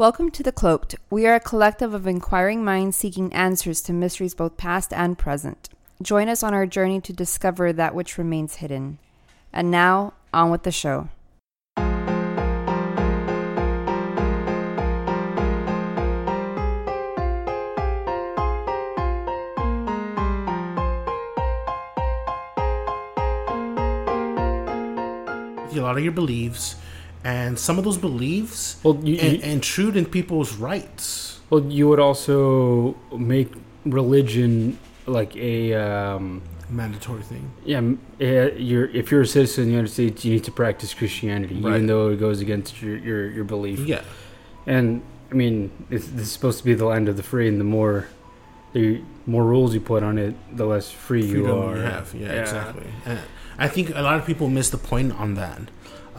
Welcome to The Cloaked. We are a collective of inquiring minds seeking answers to mysteries both past and present. Join us on our journey to discover that which remains hidden. And now, on with the show. a lot of your beliefs, and some of those beliefs Well, you, in- you- intrude in people's rights. well, you would also make religion like a um, Mandatory thing. yeah. eh, You're if you're a citizen of the United States, you need to practice Christianity, Right. even though it goes against your your, your belief. Yeah, And I mean, it's, this is supposed to be the land of the free, and the more the more rules you put on it, the less free you freedom are. you have. Yeah, exactly. And I think a lot of people miss the point on that.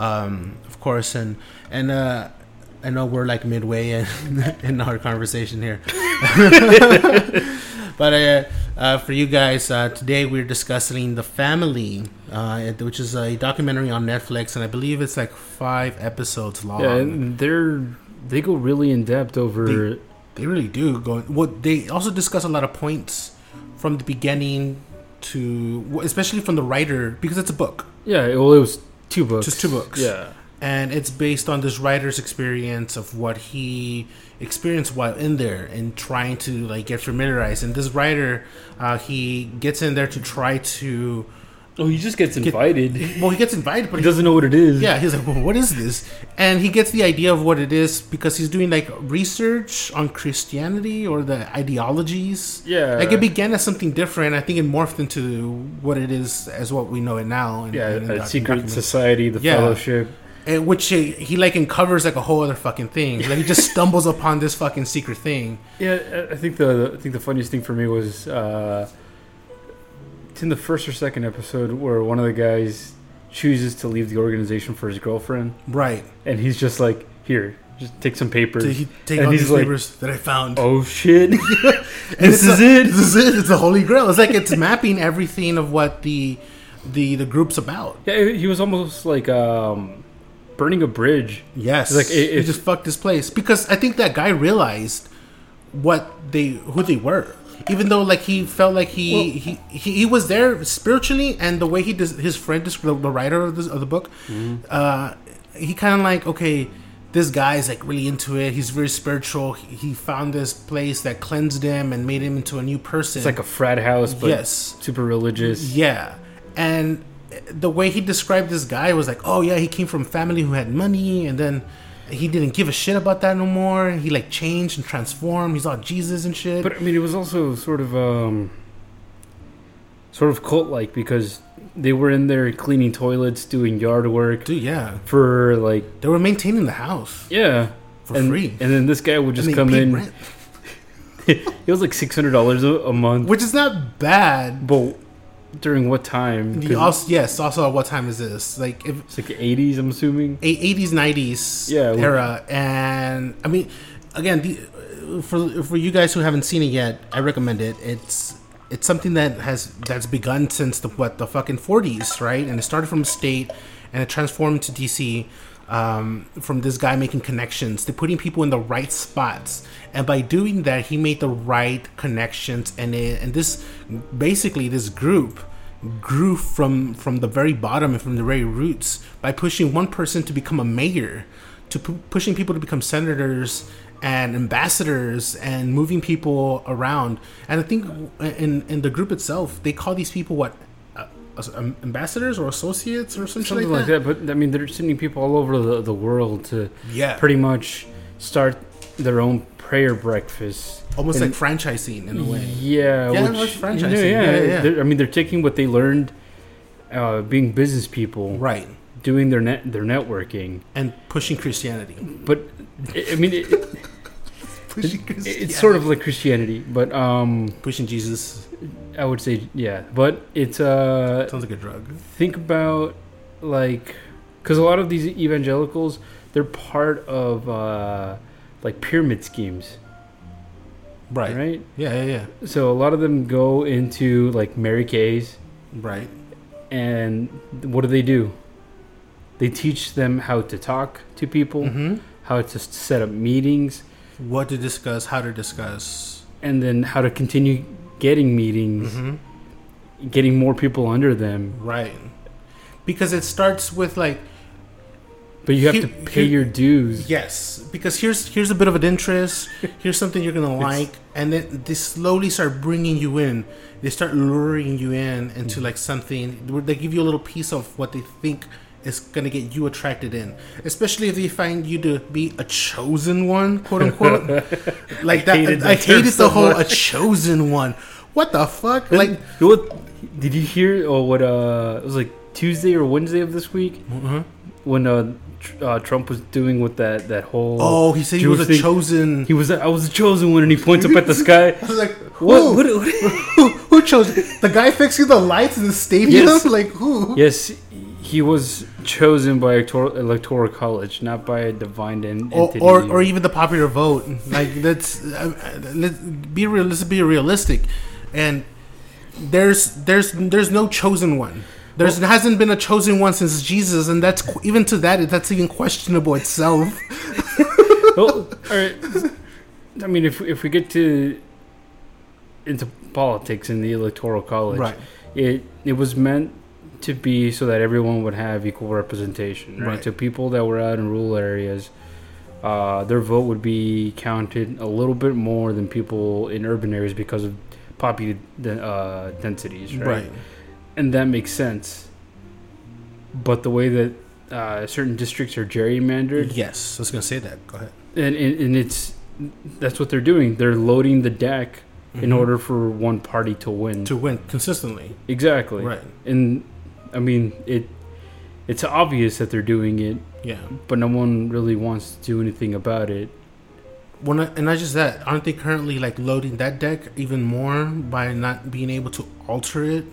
Um, of course, and and uh, I know we're like midway in in our conversation here, but uh, uh, for you guys uh, today, we're discussing the family, uh, which is a documentary on Netflix, and I believe it's like five episodes long. Yeah, and they're they go really in depth over. They really do go. What they also discuss a lot of points from the beginning to, especially from the writer, because it's a book yeah, well, it was two books. Just two books. Yeah. and it's based on this writer's experience of what he experienced while in there and trying to like get familiarized. And this writer, uh, he gets in there to try to. Oh, he just gets invited. Well, he gets invited, but he doesn't know what it is. Yeah, he's like, well, what is this? And he gets the idea of what it is because he's doing like research on Christianity or the ideologies. Yeah. Like it began as something different. I think it morphed into what it is as what we know it now. in- Yeah, in the a secret society, the Yeah. fellowship. And which he, he like uncovers like a whole other fucking thing. Like he just stumbles upon this fucking secret thing. Yeah, I- I think the I think the funniest thing for me was uh, it's in the first or second episode where one of the guys chooses to leave the organization for his girlfriend, Right. and he's just like, "Here, just take some papers." He take And all he's these like, papers that I found. oh shit! And this is a- it. This is it. It's the holy grail. It's like it's mapping everything of what the the the group's about. yeah, he was almost like um, burning a bridge. Yes, It's like, he it- just fucked this place because I think that guy realized what they who they were. Even though like he felt like he Well- he, he he was there spiritually, and the way he does his friend, the, the writer of, this, of the book, uh, he kind of like okay, this guy's like really into it. He's very spiritual. He, he found this place that cleansed him and made him into a new person. It's like a frat house, but Yes. super religious. Yeah, and the way he described this guy was like, oh yeah, he came from family who had money, and then he didn't give a shit about that no more. He like changed and transformed. He's all Jesus and shit. But I mean, it was also sort of um, sort of cult like because they were in there cleaning toilets, doing yard work dude, yeah, for like they were maintaining the house yeah for and, free. and then this guy would just come in. rent, it was like six hundred dollars a month, which is not bad. but during what time? The also, yes, also at what time is this? Like if it's like the eighties, I'm assuming. eighties, nineties Yeah, era, and I mean, again, the, uh, for for you guys who haven't seen it yet, I recommend it. It's it's something that has that's begun since the what the fucking forties, right? And it started from state, and it transformed to DC. Um, from this guy making connections, to putting people in the right spots, and by doing that, he made the right connections, and it, and this basically this group grew from from the very bottom and from the very roots by pushing one person to become a mayor to pu- pushing people to become senators and ambassadors and moving people around. And i think in in the group itself they call these people what ambassadors or associates or something, Something like, like that. that. But I mean, they're sending people all over the, the world to yeah pretty much start their own prayer breakfast. almost and- like franchising in a way Yeah, Yeah, which, it's you know, franchising. yeah, Yeah, yeah. I mean, they're taking what they learned, uh, being business people, right doing their net their networking. and pushing christianity But I mean, it, pushing it- it's sort of like Christianity, but um, pushing jesus I would say yeah. But it's uh, sounds like a drug think about like because a lot of these evangelicals they're part of uh, like pyramid schemes, right, right? yeah yeah yeah So a lot of them go into like Mary Kay's. right and what do they do? They teach them how to talk to people, mm-hmm. how to set up meetings, What to discuss, how to discuss. and then how to continue getting meetings, hmm getting more people under them. Right. Because it starts with like But you have Here- to pay here- your dues. Yes, because here's here's a bit of an interest. Here's something you're gonna like, and then they slowly start bringing you in. They start luring you in into like something. They give you a little piece of what they think is gonna get you attracted in, especially if they find you to be a chosen one, quote unquote. like that, hated I hated the whole much. "a chosen one." What the fuck? Like, what? Did you hear? Oh, what? Uh, it was like Tuesday or Wednesday of this week uh-huh. when uh, tr- uh Trump was doing with that that whole. oh, he said he Jewish was a thing. chosen. He was. I was the chosen one, and he points up at the sky. I was like, who? what, what who, who chose the guy fixing the lights in the stadium? Yes. Like who? yes, he was chosen by electoral, electoral college, not by a divine en- or, entity. or or even the popular vote. Like that's uh, let's be real. Let's be realistic, and there's there's there's no chosen one. There's hasn't been a chosen one since Jesus, and that's even to that that's even questionable itself. well, all right. I mean, if if we get to into politics in the electoral college, right. it it was meant to be so that everyone would have equal representation, right? Right. So people that were out in rural areas, uh, their vote would be counted a little bit more than people in urban areas because of population uh, densities, right? Right. And that makes sense. But the way that uh, certain districts are gerrymandered, Yes, I was gonna say that. Go ahead. and, and and it's that's what they're doing. They're loading the deck in Mhm. order for one party to win. to win consistently. exactly. Right. And I mean it. It's obvious that they're doing it, Yeah. but no one really wants to do anything about it. When I, and not just that, aren't they currently like loading that deck even more by not being able to alter it?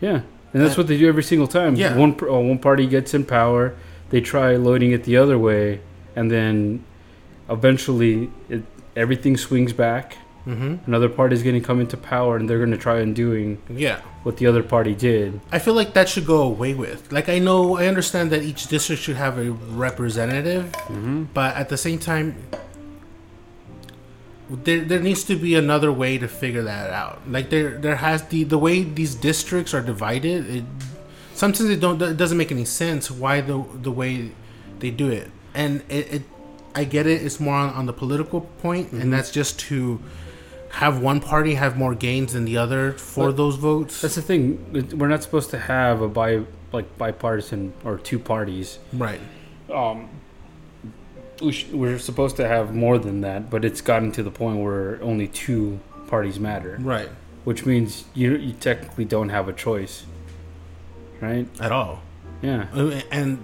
Yeah, and that's what they do every single time. yeah. One uh, one party gets in power, they try loading it the other way, and then eventually it, everything swings back. Mm-hmm. Another party's going to come into power, and they're going to try undoing Yeah. what the other party did. I feel like that should go away with. Like I know, I understand that each district should have a representative, Mm-hmm. but at the same time, there there needs to be another way to figure that out. Like there there has the the way these districts are divided. It, sometimes it don't it doesn't make any sense why the the way they do it, and it. it I get it. It's more on, on the political point, Mhm. and that's just to have one party have more gains than the other for But those votes. That's the thing. We're not supposed to have a bi like bipartisan or two parties. right. Um, we sh- we're supposed to have more than that, but it's gotten to the point where only two parties matter, Right. which means you you technically don't have a choice, right? At all. Yeah. And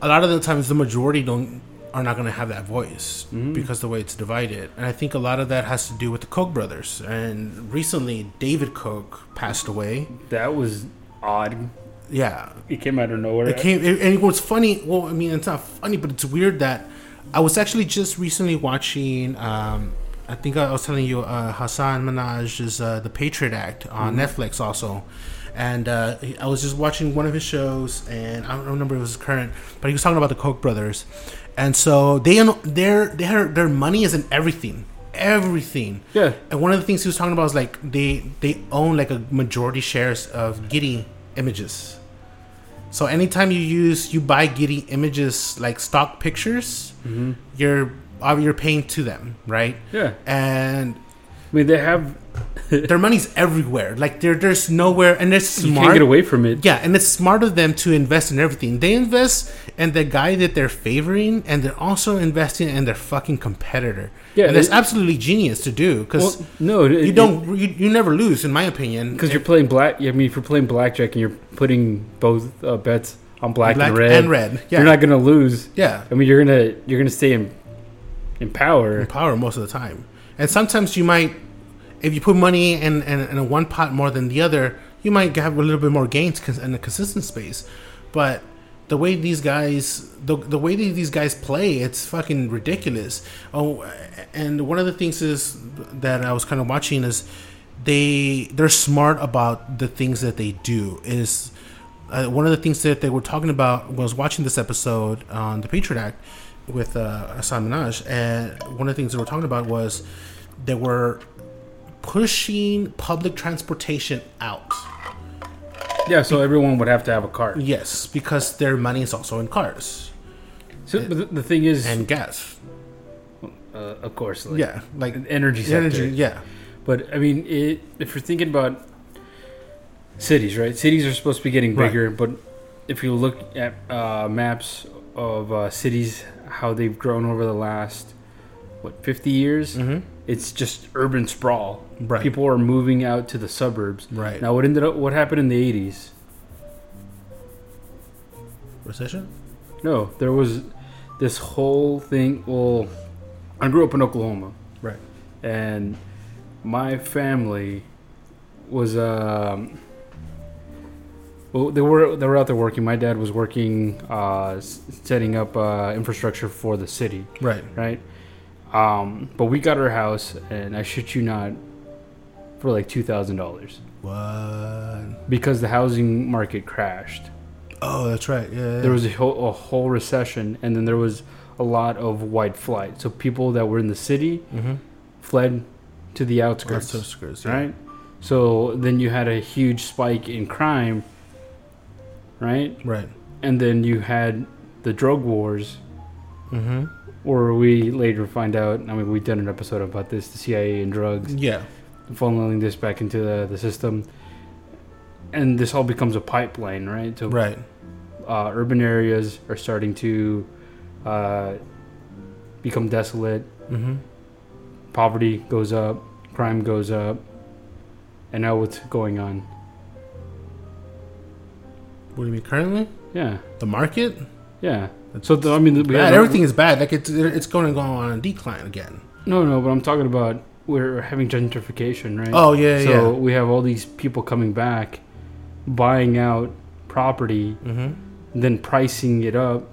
a lot of the times the majority don't are not going to have that voice Mhm. because the way it's divided and i think a lot of that has to do with the koch brothers and recently david koch passed away That was odd. yeah It came out of nowhere. it came it, and what's funny well i mean it's not funny but it's weird that i was actually just recently watching um I think I was telling you uh, Hasan Minhaj's uh, The Patriot Act on Mhm. Netflix also, and uh, I was just watching one of his shows, and I don't remember if it was current, but he was talking about the Koch brothers, and so they their their their money is in everything, everything. yeah. And one of the things he was talking about was like they they own like a majority shares of Getty Images. So anytime you use you buy Getty Images like stock pictures, hmm you're uh, you're paying to them, right? Yeah. And mean, they have. their money's everywhere. Like there there's nowhere, and it's You smart. can't get away from it. Yeah, and it's smart of them to invest in everything. They invest in the guy that they're favoring, and they're also investing in their fucking competitor. Yeah, and that's it- absolutely genius to do because Well, no, it- you don't you, you never lose, in my opinion. because you're playing black. I mean, if you're playing blackjack and you're putting both uh, bets on black, and red, and red. Yeah, you're not gonna lose. yeah, I mean, you're gonna you're gonna stay in in power. in power most of the time. And sometimes you might, if you put money in, in, in a one pot more than the other, you might have a little bit more gains in a consistent space. But the way these guys, the, the way these guys play, it's fucking ridiculous. Oh, and one of the things is that I was kind of watching is they they're smart about the things that they do. Is uh, one of the things that they were talking about was watching this episode on the Patriot Act with uh, Hasan Minhaj, and one of the things they were talking about was they were pushing public transportation out. Yeah, so everyone would have to have a car. Yes, because their money is also in cars So but the, thing is, and gas. uh, of course, like, yeah, like energy sector. energy. Yeah, But I mean, it, if you're thinking about cities, right? Cities are supposed to be getting Right. bigger, but if you look at uh, maps of uh, cities, how they've grown over the last what 50 years, mm-hmm. it's just urban sprawl. right, People are moving out to the suburbs. right. Now, what ended up? What happened in the 80s? Recession. No, there was this whole thing. Well, I grew up in Oklahoma, Right. and my family was um. Well, they were they were out there working. My dad was working, uh, setting up uh, infrastructure for the city, Right. right? Um, but we got our house, and I shit you not, for like two thousand dollars What? because the housing market crashed. Oh, that's right. Yeah. yeah. there was a whole, a whole recession and then there was a lot of white flight so people that were in the city mm-hmm. fled to the outskirts Outskirts, yeah. right so then you had a huge spike in crime right Right. and then you had the drug wars Mm-hmm. or we later find out i mean we've done an episode about this the cia and drugs Yeah. funneling this back into the, the system and this all becomes a pipeline right so Right. uh, urban areas are starting to uh, become desolate. Mm-hmm. Poverty goes up, crime goes up, and now what's going on? What do you mean currently? Yeah, The market? yeah. So the, I mean, we Bad. Everything is bad. Like it's it's going to go on a decline again. No, no, but I'm talking about we're having gentrification, right? Oh yeah, so yeah. we have all these people coming back, buying out property, Mm-hmm. then pricing it up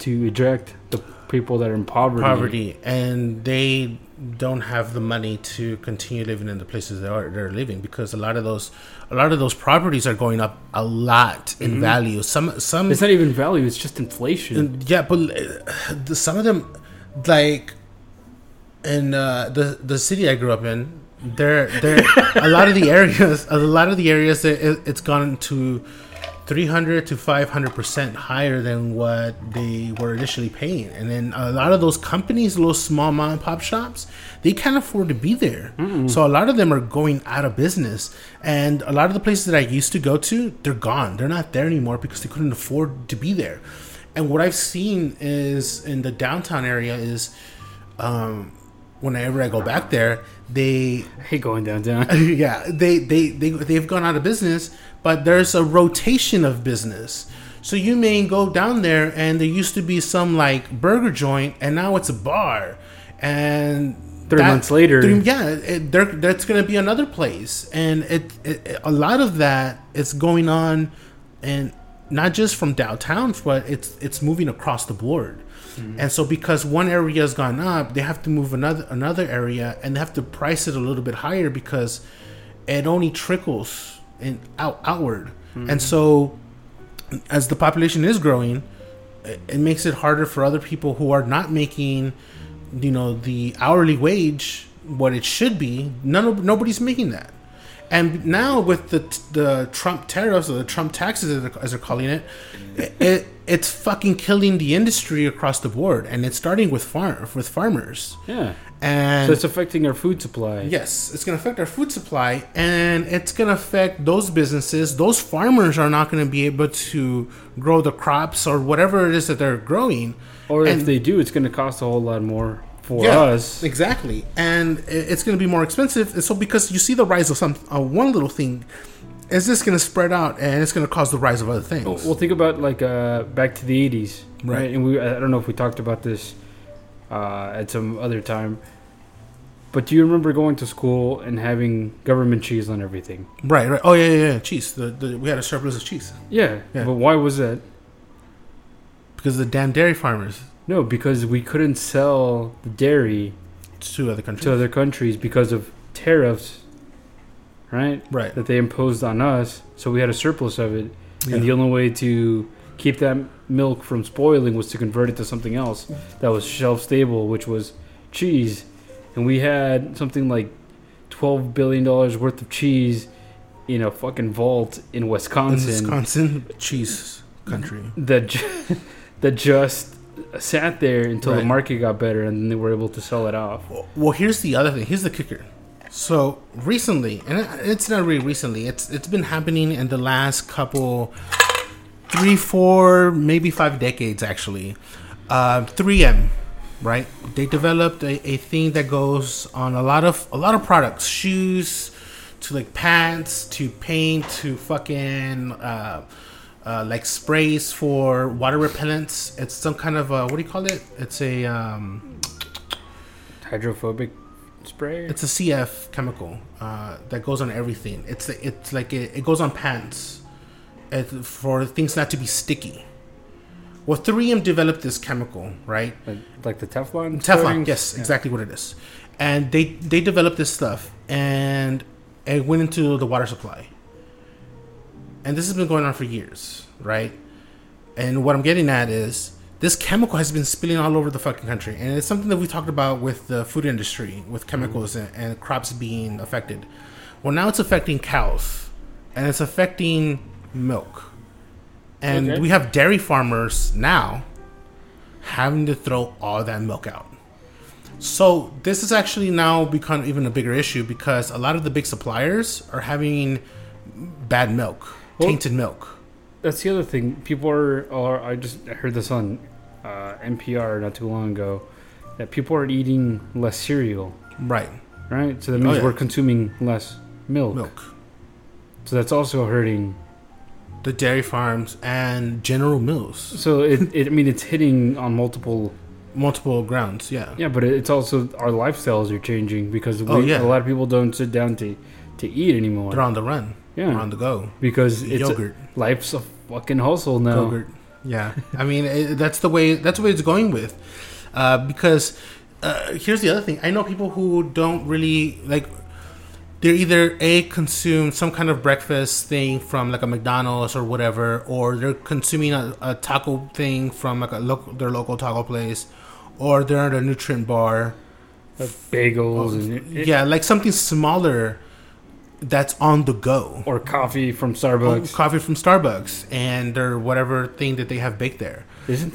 to eject the people that are in poverty. Poverty, and they don't have the money to continue living in the places they are they're living because a lot of those a lot of those properties are going up a lot in Mhm. value. Some some It's not even value; it's just inflation. And, yeah, but uh, the, some of them, like in uh, the the city I grew up in, there there a lot of the areas, a lot of the areas, it- it's gone to three hundred to five hundred percent higher than what they were initially paying, and then a lot of those companies, those small mom and pop shops, they can't afford to be there. So a lot of them are going out of business, and a lot of the places that I used to go to, they're gone. They're not there anymore because they couldn't afford to be there. And what I've seen is in the downtown area is, um, whenever I go back there, they I hate going downtown. yeah they they they they've gone out of business, but there's a rotation of business. So you may go down there and there used to be some like burger joint, and now it's a bar, and Three months later- three- yeah, it, there that's going to be another place, and it, it a lot of that is going on, and not just from downtown, but it's it's moving across the board. Mm-hmm. And so because one area has gone up, they have to move another another area and they have to price it a little bit higher because it only trickles in out outward. And so as the population is growing, it, makes it harder for other people who are not making you know the hourly wage what it should be. None nobody's making that. And now with the the Trump tariffs or the Trump taxes as they're, as they're calling it, it it's fucking killing the industry across the board, and it's starting with farm with farmers. yeah, And so it's affecting our food supply. yes, it's going to affect our food supply, and it's going to affect those businesses. Those farmers are not going to be able to grow the crops or whatever it is that they're growing. Or if they do, it's going to cost a whole lot more for Yeah, us. exactly, and it's going to be more expensive. And so, because you see the rise of some uh, one little thing, is this going to spread out, and it's going to cause the rise of other things? Well, think about like uh, back to the '80s, right? Right. And we I don't know if we talked about this uh, at some other time, but do you remember going to school and having government cheese on everything? right, right. Oh yeah, yeah, yeah. Cheese. The, the we had a surplus of cheese Yeah, Yeah. but why was that? because the damn dairy farmers No, because we couldn't sell the dairy to other countries. to other countries because of tariffs, right? right. That they imposed on us. So we had a surplus of it, Yeah. and the only way to keep that milk from spoiling was to convert it to something else that was shelf stable, which was cheese. And we had something like twelve billion dollars worth of cheese in a fucking vault in Wisconsin. In Wisconsin, cheese country. That ju- that just sat there until the market got better, and then they were able to sell it off. Well, here's the other thing. Here's the kicker. So recently, and it's not really recently. It's it's been happening in the last couple, three, four, maybe five decades actually. Uh, 3M, right? They developed a, a thing that goes on a lot of a lot of products, shoes, to like pants, to paint, to fucking. Uh, uh, like sprays for water repellents. It's some kind of uh, what do you call it? It's a um, Hydrophobic spray. it's a CF chemical uh, that goes on everything. It's it's like it, it goes on pants for things not to be sticky. Well, 3M developed this chemical, right? like, like the Teflon. Teflon, coatings? yes, Yeah. exactly what it is. And they they developed this stuff, and it went into the water supply. And this has been going on for years, right? And what I'm getting at is this chemical has been spilling all over the fucking country, and it's something that we talked about with the food industry, with chemicals and, and crops being affected. Well, now it's affecting cows, and it's affecting milk, and Okay. we have dairy farmers now having to throw all that milk out. So this has actually now become even a bigger issue because a lot of the big suppliers are having bad milk, Well- tainted milk. That's the other thing. People are, are I just heard this on uh, NPR not too long ago that people are eating less cereal, Right, right? So that Oh, means yeah. we're consuming less milk. milk. So that's also hurting. The dairy farms and General Mills, So it, it I mean it's hitting on multiple multiple grounds. Yeah, yeah, but it's also our lifestyles are changing because we, Oh, yeah. a lot of people don't sit down to to eat anymore. they're on the run, yeah, they're on the go. because it's Yogurt, life's a fucking hustle now. yogurt. Yeah, I mean it, that's the way that's the way it's going with, uh, because uh, here's the other thing. I know people who don't really like. They're either a consume some kind of breakfast thing from like a McDonald's or whatever, or they're consuming a, a taco thing from like a local their local taco place, or they're at a nutrient bar. Like bagels and oh, it- yeah, like something smaller that's on the go. or coffee from Oh, Starbucks. coffee from Starbucks and or whatever thing that they have baked there. Isn't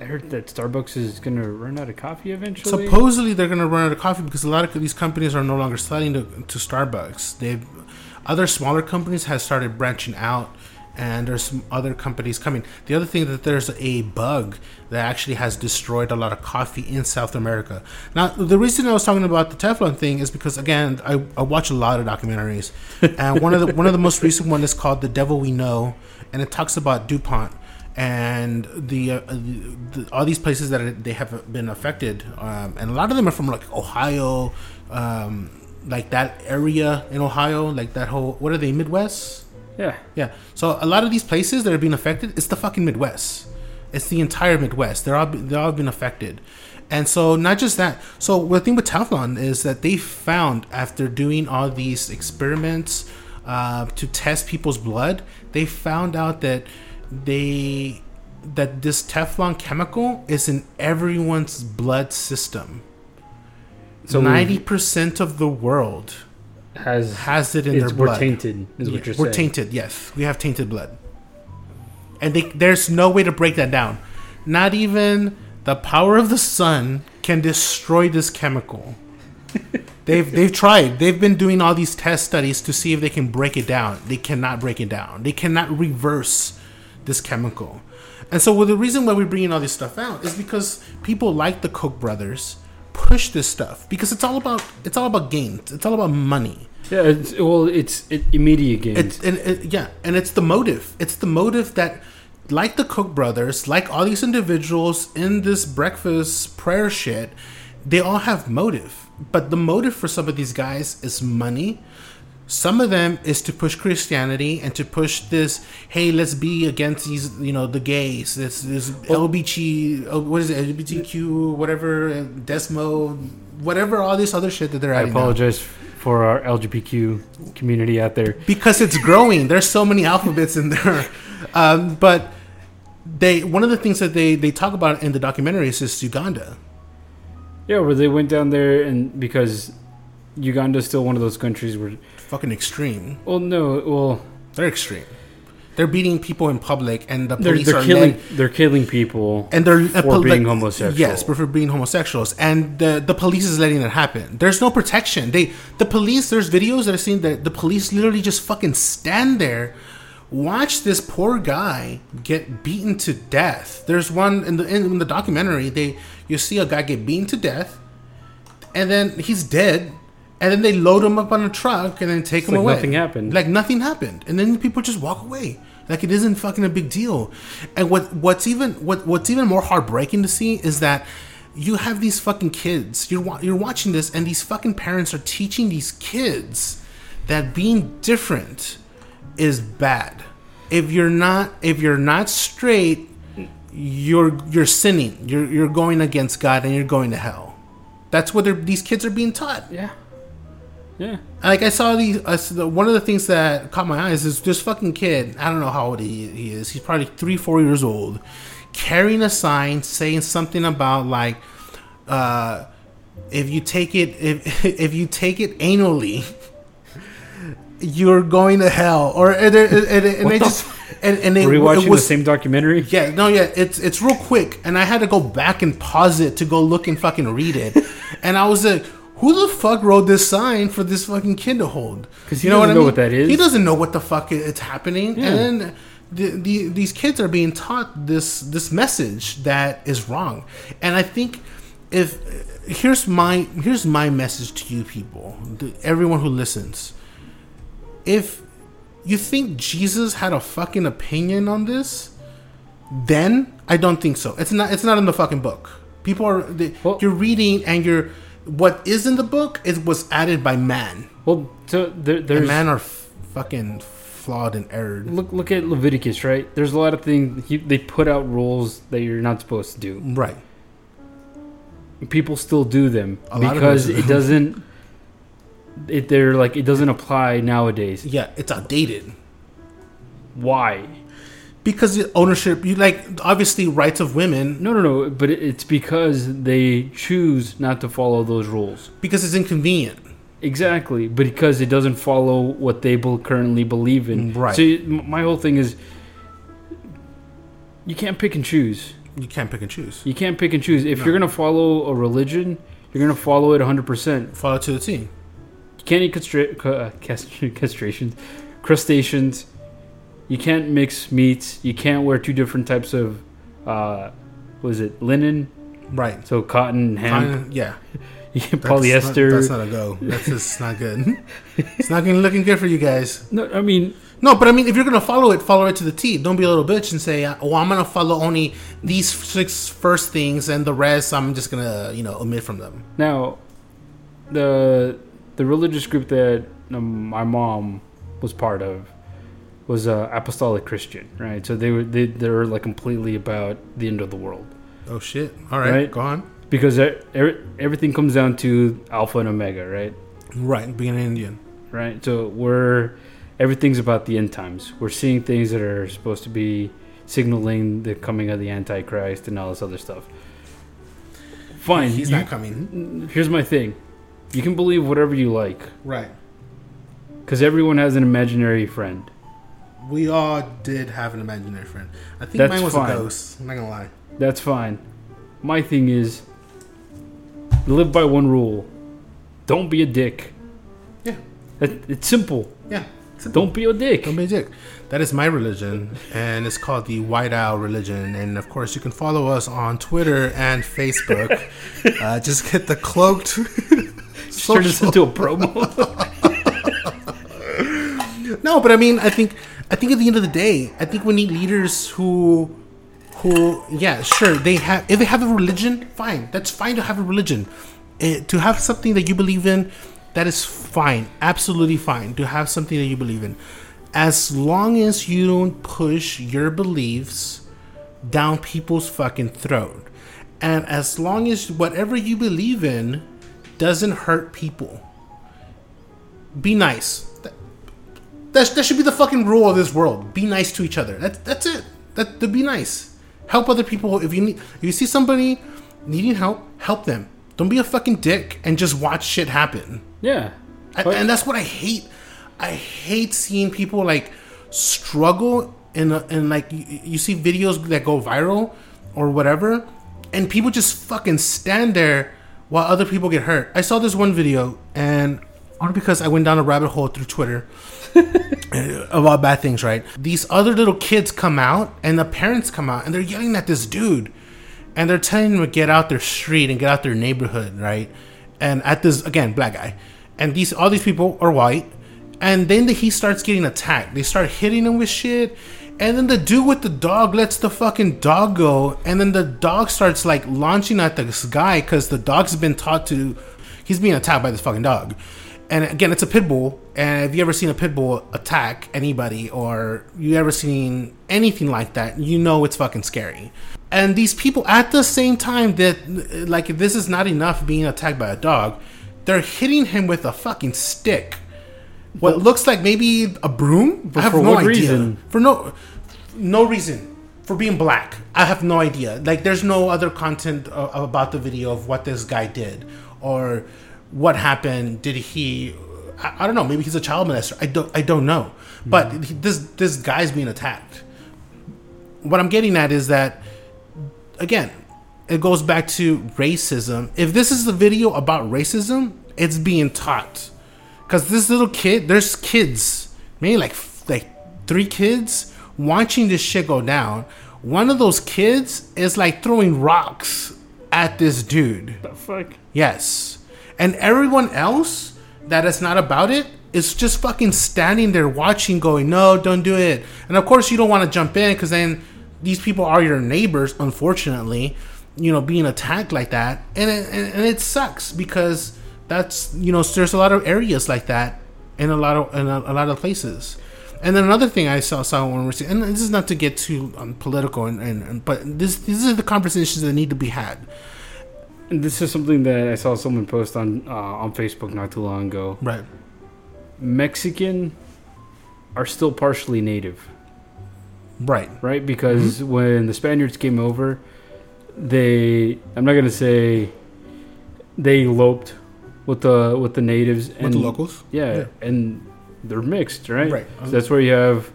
I heard that Starbucks is gonna run out of coffee eventually? Supposedly they're going to run out of coffee because a lot of these companies are no longer selling to, to Starbucks. They've other smaller companies have started branching out, and there's some other companies coming. The other thing that there's a bug that actually has destroyed a lot of coffee in South America. Now, the reason I was talking about the Teflon thing is because again, I, I watch a lot of documentaries, and one of the one of the most recent one is called "The Devil We Know," and it talks about Dupont and the, uh, the, the all these places that are- they have been affected, um, and a lot of them are from like Ohio, um, like that area in Ohio, like that whole what are they Midwest? yeah, Yeah. So a lot of these places that are being affected, it's the fucking Midwest. It's the entire Midwest. They're all they're all been affected, and so not just that. So the thing with Teflon is that they found after doing all these experiments uh, to test people's blood, they found out that they that this Teflon chemical is in everyone's blood system. So ninety percent of the world has has it in their we're blood. tainted is Yeah, what you're we're saying. tainted. Yes, we have tainted blood, and they, there's no way to break that down. Not even the power of the sun can destroy this chemical. they've they've tried. They've been doing all these test studies to see if they can break it down. They cannot break it down. They cannot reverse this chemical. And so, well, the reason why we're bringing all this stuff out is because people like the Koch brothers push this stuff because it's all about it's all about gains. It's all about money. Yeah, it's, well, it's it, immediate gains. It's and it, yeah, and it's the motive. It's the motive that, like the Koch brothers, like all these individuals in this breakfast prayer shit, they all have motive. But the motive for some of these guys is money. Some of them is to push Christianity and to push this. Hey, let's be against these, you know, the gays. This this LBG, oh, what is it, LGBTQ, whatever, uh, Desmo, whatever, all this other shit that they're I adding. now. apologize for our LGBTQ community out there. because it's growing. There's so many alphabets in there, um, but they one of the things that they they talk about in the documentary is Uganda. Yeah, where they went down there and because Uganda's still one of those countries where Fucking extreme. well no well They're extreme. They're beating people in public, and the they're, police they're are killing they're killing people and they're for pol- being like- homosexual. Yes, but for being homosexuals, and the the police is letting it happen. There's no protection. They the police. There's videos that I've seen that the police literally just fucking stand there, watch this poor guy get beaten to death. There's one in the in, the documentary. They you see a guy get beaten to death, and then he's dead. And then they load them up on a truck and then take him like away. nothing happened. Like nothing happened, and then people just walk away. Like it isn't fucking a big deal. And what what's even what what's even more heartbreaking to see is that you have these fucking kids. You're you're watching this, and these fucking parents are teaching these kids that being different is bad. If you're not if you're not straight, you're you're sinning. You're you're going against God, and you're going to hell. That's what they're, these kids are being taught. yeah. Yeah. Like I saw these. Uh, the, one of the things that caught my eyes is this fucking kid. I don't know how old he, he is. He's probably three, four years old, carrying a sign saying something about like, uh, if you take it, if if you take it anally, you're going to hell. Or and, and, and, and they the just and, and it, Were you watching was the same documentary? yeah, no, yeah, it's it's real quick, and I had to go back and pause it to go look and fucking read it, and I was like, "Who the fuck wrote this sign for this fucking kid to hold?" 'Cause he doesn't know what that is. He doesn't know what the fuck it's happening, Yeah. and then the, the, these kids are being taught this this message that is wrong, and I think if here's my here's my message to you people, to everyone who listens, if you think Jesus had a fucking opinion on this, then I don't think so. It's not. It's not in the fucking book. People are. They, Well- you're reading, and you're. What is in the book is was added by man. Well, so there, And man are f- fucking flawed and erred. look look at Leviticus, right? There's a lot of things he, they put out rules that you're not supposed to do. Right. People still do them A because do. it doesn't. It they're like it doesn't apply nowadays. Yeah, it's outdated Why? Because the ownership. You like obviously rights of women No, no, no. But it's because they choose not to follow those rules. because it's inconvenient. Exactly, but because it doesn't follow what they currently believe in. Right. So my whole thing is, you can't pick and choose. You can't pick and choose. You can't pick and choose. If No. you're gonna follow a religion, you're gonna follow it 100. percent Follow to the T. You can't eat castra- ca- uh, cast- castrations, crustaceans. You can't mix meats. You can't wear two different types of, uh, was it, linen? Right. So cotton, hemp, Fine, yeah. That's polyester. Not, that's not a go. That's just not good. it's not gonna looking good for you guys. no, I mean, No, but I mean, if you're gonna follow it, follow it to the T. Don't be a little bitch and say, "Oh, I'm gonna follow only these six first things, and the rest I'm just gonna, you know, omit from them." Now, the the religious group that um, my mom was part of was uh, apostolic Christian, right? So they were they they're like completely about the end of the world Oh shit! All right, Right. go on. because er- everything comes down to alpha and omega, right? Right, being an Indian. Right. So we're everything's about the end times. We're seeing things that are supposed to be signaling the coming of the Antichrist and all this other stuff. Fine. He's you- not coming. Here's my thing. You can believe whatever you like. Right. Because everyone has an imaginary friend. We all did have an imaginary friend. I think That's mine was fine. a ghost. I'm not gonna lie. That's fine. My thing is, live by one rule: don't be a dick. Yeah. It, it's simple. Yeah. Don't be a dick. Don't be a dick. That is my religion, and it's called the White Owl religion. And of course, you can follow us on Twitter and Facebook. uh, just hit the cloaked. Turn this into a promo. No, but I mean, I think, I think at the end of the day, I think we need leaders who, who, yeah, sure, they have. If they have a religion, fine. That's fine to have a religion. Eh, to have something that you believe in, that is fine. Absolutely fine. To have something that you believe in, as long as you don't push your beliefs down people's fucking throat, and as long as whatever you believe in doesn't hurt people. Be nice. That, that, should be the fucking rule of this world. Be nice to each other. That's that's it. That to be nice. Help other people. If you need, if you see somebody needing help, help them. Don't be a fucking dick and just watch shit happen. Yeah. I, and that's what I hate. I hate seeing people like struggle and and like you, you see videos that go viral or whatever, and people just fucking stand there while other people get hurt. I saw this one video, and only because I went down a rabbit hole through Twitter about bad things, right? These other little kids come out, and the parents come out, and they're yelling at this dude, and they're telling him to get out their street and get out their neighborhood, right? And at this again, black guy, and these all these people are white, and then the, he starts getting attacked. They start hitting him with shit. And then the dude with the dog lets the fucking dog go, and then the dog starts like launching at this guy because the dog's been taught to. He's being attacked by this fucking dog, and again, it's a pit bull. And have you ever seen a pit bull attack anybody, or you ever seen anything like that? You know it's fucking scary. And these people, at the same time that like this is not enough being attacked by a dog, they're hitting him with a fucking stick what but, looks like maybe a broom. I have no idea. Reason? For no no reason. For being black, I have no idea. Like, there's no other content uh, about the video of what this guy did or what happened. Did he? I, I don't know. Maybe he's a child molester. I don't. I don't know. Mm-hmm. But this this guy's being attacked. What I'm getting at is that again, it goes back to racism. If this is the video about racism, it's being taught because this little kid, there's kids, maybe like like three kids watching this shit go down. One of those kids is like throwing rocks at this dude. The fuck? Yes. And everyone else that is not about it is just fucking standing there watching, going, no, don't do it. And of course, you don't want to jump in because then these people are your neighbors, unfortunately, you know, being attacked like that. And it, and it sucks because that's you know there's a lot of areas like that in a lot of in a, a lot of places. And then another thing I saw saw when we're seeing, and this is not to get too um, political, and, and, and, but this these are the conversations that need to be had. And this is something that I saw someone post on uh, on Facebook not too long ago. Right. Mexican are still partially native. Right. Right, because mm-hmm. when the Spaniards came over, they I'm not gonna say they eloped with the with the natives and with the locals. Yeah, yeah. and they're mixed, right? Right. So that's where you have.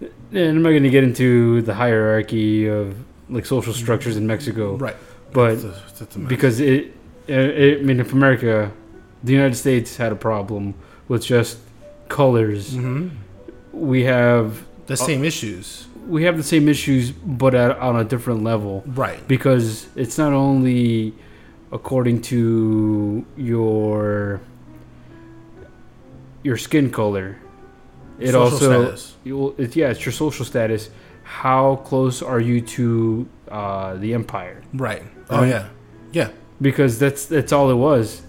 And I'm not going to get into the hierarchy of like social structures in Mexico, right? But that's a, that's a because it, it, I mean, if America, the United States had a problem with just colors, mm-hmm. we have the same uh, issues. We have the same issues, but at, on a different level, right? Because it's not only according to your your skin color. It social also. You, it, yeah, it's your social status. How close are you to uh, the empire? Right. Oh um, yeah, yeah. Because that's that's all it was.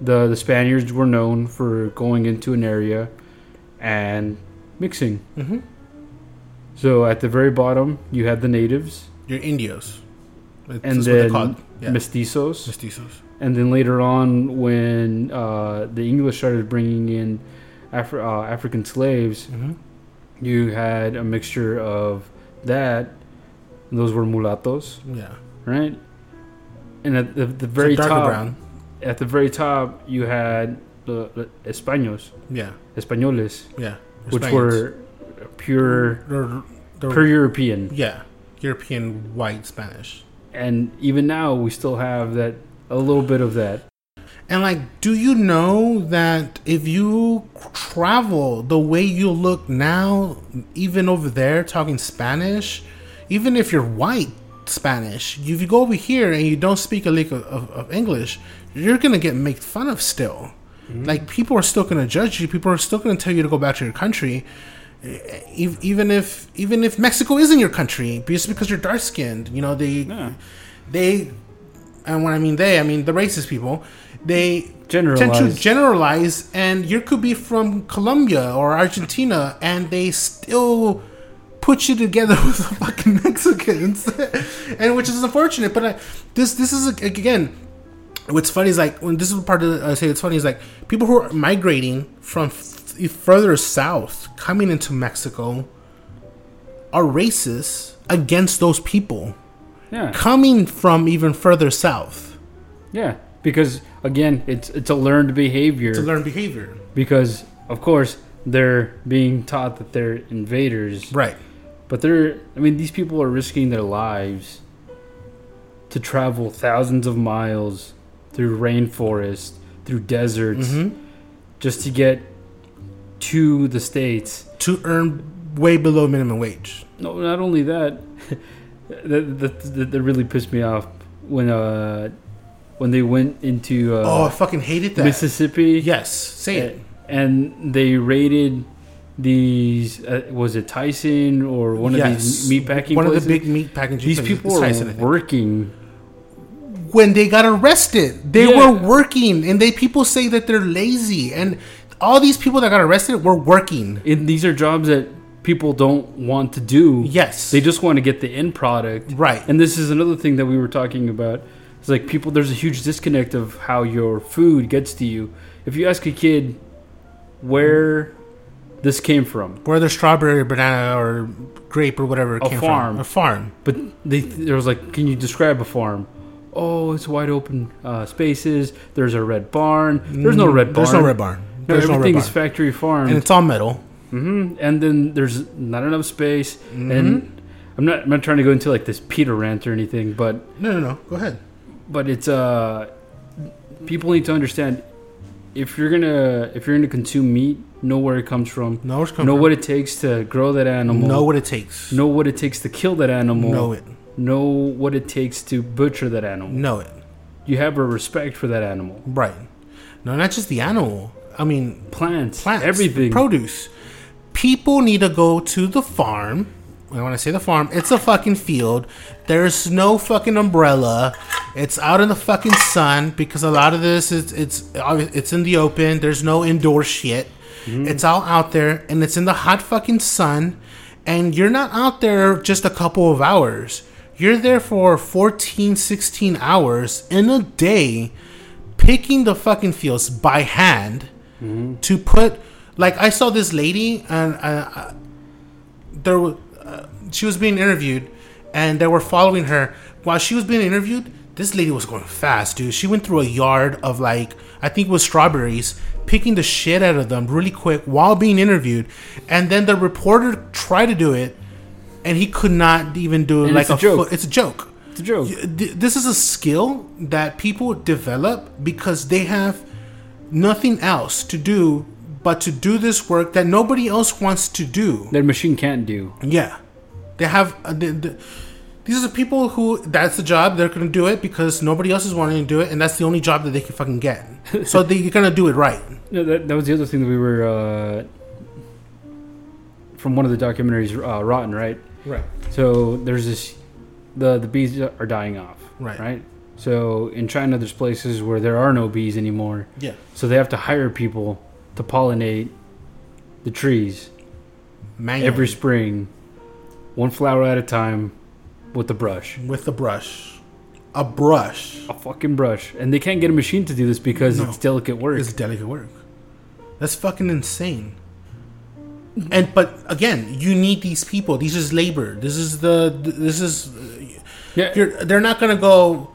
the The Spaniards were known for going into an area and mixing. Mm-hmm. So at the very bottom, you had the natives. Your Indios. It's and then yeah. mestizos. Mestizos. And then later on, when uh, the English started bringing in Afri- uh, African slaves, mm-hmm. you had a mixture of that. those were mulattoes. Yeah. Right. And at the, the very top, brown. at the very top, you had the, the Españoles. Yeah. Españoles. Yeah. Which were pure, they're, they're, pure European. Yeah. European white Spanish and even now we still have that a little bit of that. And like, do you know that if you travel the way you look now, even over there talking Spanish, even if you're white Spanish, if you go over here and you don't speak a lick of, of, of English, you're gonna get made fun of still. Mm-hmm. Like people are still gonna judge you. People are still gonna tell you to go back to your country even if even if Mexico isn't your country, just because you're dark skinned, you know they yeah. they, and when I mean they, I mean the racist people, they generalize. tend to generalize, and you could be from Colombia or Argentina, and they still put you together with the fucking Mexicans, and which is unfortunate. But I, this this is again. What's funny is like when this is part of the, I say it's funny is like people who are migrating from further south coming into Mexico are racist against those people. Yeah. coming from even further south Yeah, because again, it's it's a learned behavior. to learn behavior. because of course they're being taught that they're invaders, Right. But they're. I mean, these people are risking their lives to travel thousands of miles through rainforest, through deserts, Mm-hmm. just to get to the states. To earn way below minimum wage. No, not only that, that, that, that, that really pissed me off when uh when they went into uh, oh, I fucking hated that. Mississippi. yes, say it. and they raided these uh, was it Tyson or one of Yes. these meatpacking One places? of the big meat packaging. these people are Tyson, working. when they got arrested. They Yeah. were working, and they people say that they're lazy, and all these people that got arrested were working. And these are jobs that people don't want to do. Yes, They just want to get the end product. right. And this is another thing that we were talking about. It's like people there's a huge disconnect of how your food gets to you. If you ask a kid where this came from, Whether strawberry, or banana, or grape, or whatever it A came farm. from, a farm. But they there was like, can you describe a farm? Oh, it's wide open uh, spaces. There's a red barn. There's no red barn. Mm, There's no red barn. No, There's no red barn. factory farm. and it's all metal. Mm-hmm. And then there's not enough space. Mm-hmm. And I'm not I'm not trying to go into like this PETA rant or anything, but No, no, no. Go ahead. but it's uh people need to understand if you're gonna if you're gonna consume meat, know where it comes from. Know where it's come know from. what it takes to grow that animal. Know what it takes. know what it takes to kill that animal. Know it. know what it takes to butcher that animal. Know it. You have a respect for that animal. Right. No, not just the animal. I mean, Plants, plants, everything. produce. People need to go to the farm. When I say the farm, it's a fucking field. There's no fucking umbrella. It's out in the fucking sun because a lot of this is it's it's in the open. There's no indoor shit. It's all out there and it's in the hot fucking sun. And you're not out there just a couple of hours. You're there for 14, 16 hours in a day picking the fucking fields by hand to put like I saw this lady and uh, uh, there wa- uh, she was being interviewed and they were following her while she was being interviewed this lady was going fast dude she went through a yard of like I think it was strawberries picking the shit out of them really quick while being interviewed and then the reporter tried to do it and he could not even do it And like it's a a joke. foot- it's a joke It's a joke. This is a skill that people develop because they have nothing else to do but to do this work that nobody else wants to do. Their machine can't do. Yeah, they have. Uh, the, the, these are the people who that's the job they're gonna do it because nobody else is wanting to do it, and that's the only job that they can fucking get. so they're gonna do it right. No, that, that was the other thing that we were uh, from one of the documentaries, uh, Rotten, right? Right. So there's this, the the bees are dying off, Right. Right. So in China, there's places where there are no bees anymore. Yeah. So they have to hire people to pollinate the trees every spring, one flower at a time, with the brush, with the brush, a brush. a fucking brush, and they can't get a machine to do this because No. it's delicate work. It's delicate work. That's fucking insane. And but again, you need these people. These is labor. This is the. This is. yeah, You're, they're not gonna go.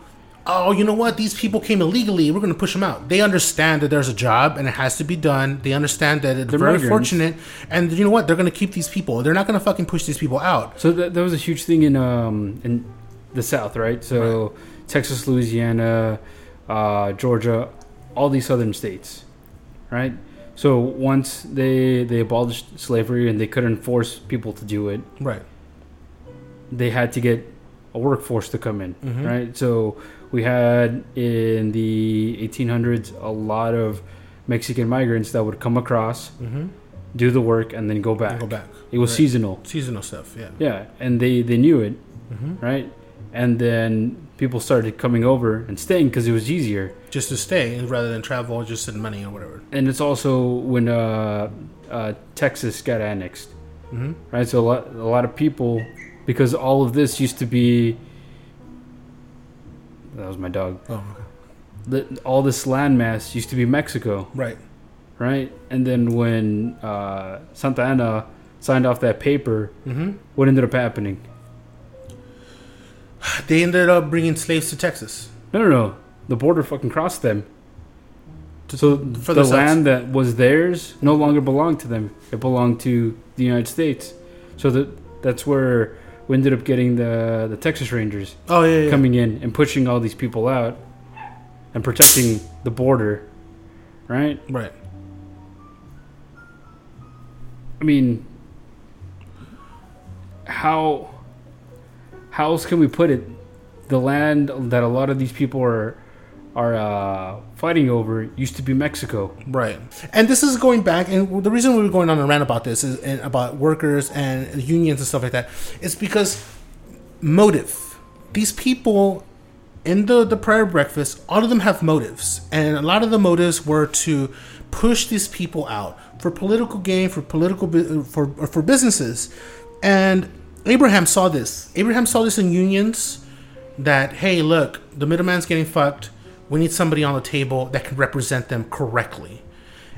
Oh, you know what? These people came illegally. We're gonna push them out. They understand that there's a job and it has to be done. They understand that it's They're very migrants. fortunate. And you know what? They're gonna keep these people. They're not gonna fucking push these people out. So that, that was a huge thing in um in the South, right? So Texas, Louisiana, uh, Georgia, all these southern states, right? So once they they abolished slavery and they couldn't force people to do it, Right. they had to get a workforce to come in, Mhm. right? So we had in the 1800s a lot of Mexican migrants that would come across, Mm-hmm. do the work, and then go back. Go back. It was Right. seasonal, Seasonal stuff. Yeah. yeah, and they they knew it, Mm-hmm. right? And then people started coming over and staying because it was easier. Just to stay rather than travel, just send money or whatever. And it's also when uh, uh, Texas got annexed, Mm-hmm. right? So a lot, a lot of people, because all of this used to be. That was my dog. Oh. Okay. The, all this landmass used to be Mexico, Right. right? And then when uh, Santa Anna signed off that paper, Mm-hmm. what ended up happening? They ended up bringing slaves to Texas. No, no, no. The border fucking crossed them. So for the themselves. land that was theirs no longer belonged to them. It belonged to the United States. So that that's where we ended up getting the the Texas Rangers Oh yeah, yeah. coming in and pushing all these people out and protecting the border, right? right. I mean, how how else can we put it? The land that a lot of these people are are uh, fighting over used to be Mexico. Right. And this is going back, and the reason we were going on a rant about this is and about workers and unions and stuff like that is because motive. These people in the, the prayer breakfast, all of them have motives. And a lot of the motives were to push these people out for political gain, for political, for, for businesses. And Abraham saw this. Abraham saw this in unions that, hey, look, the middleman's getting fucked. We need somebody on the table that can represent them correctly.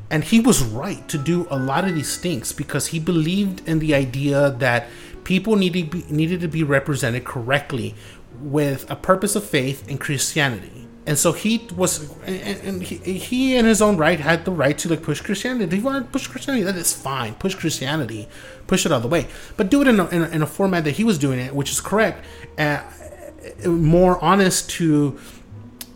And he was right to do a lot of these things because he believed in the idea that people needed be, needed to be represented correctly with a purpose of faith and Christianity. And so he was, and, he, he in his own right had the right to like push Christianity. If he wanted to push Christianity, that is fine. Push Christianity, push it all the way, but do it in a, in a, in a format that he was doing it, which is correct, uh, more honest to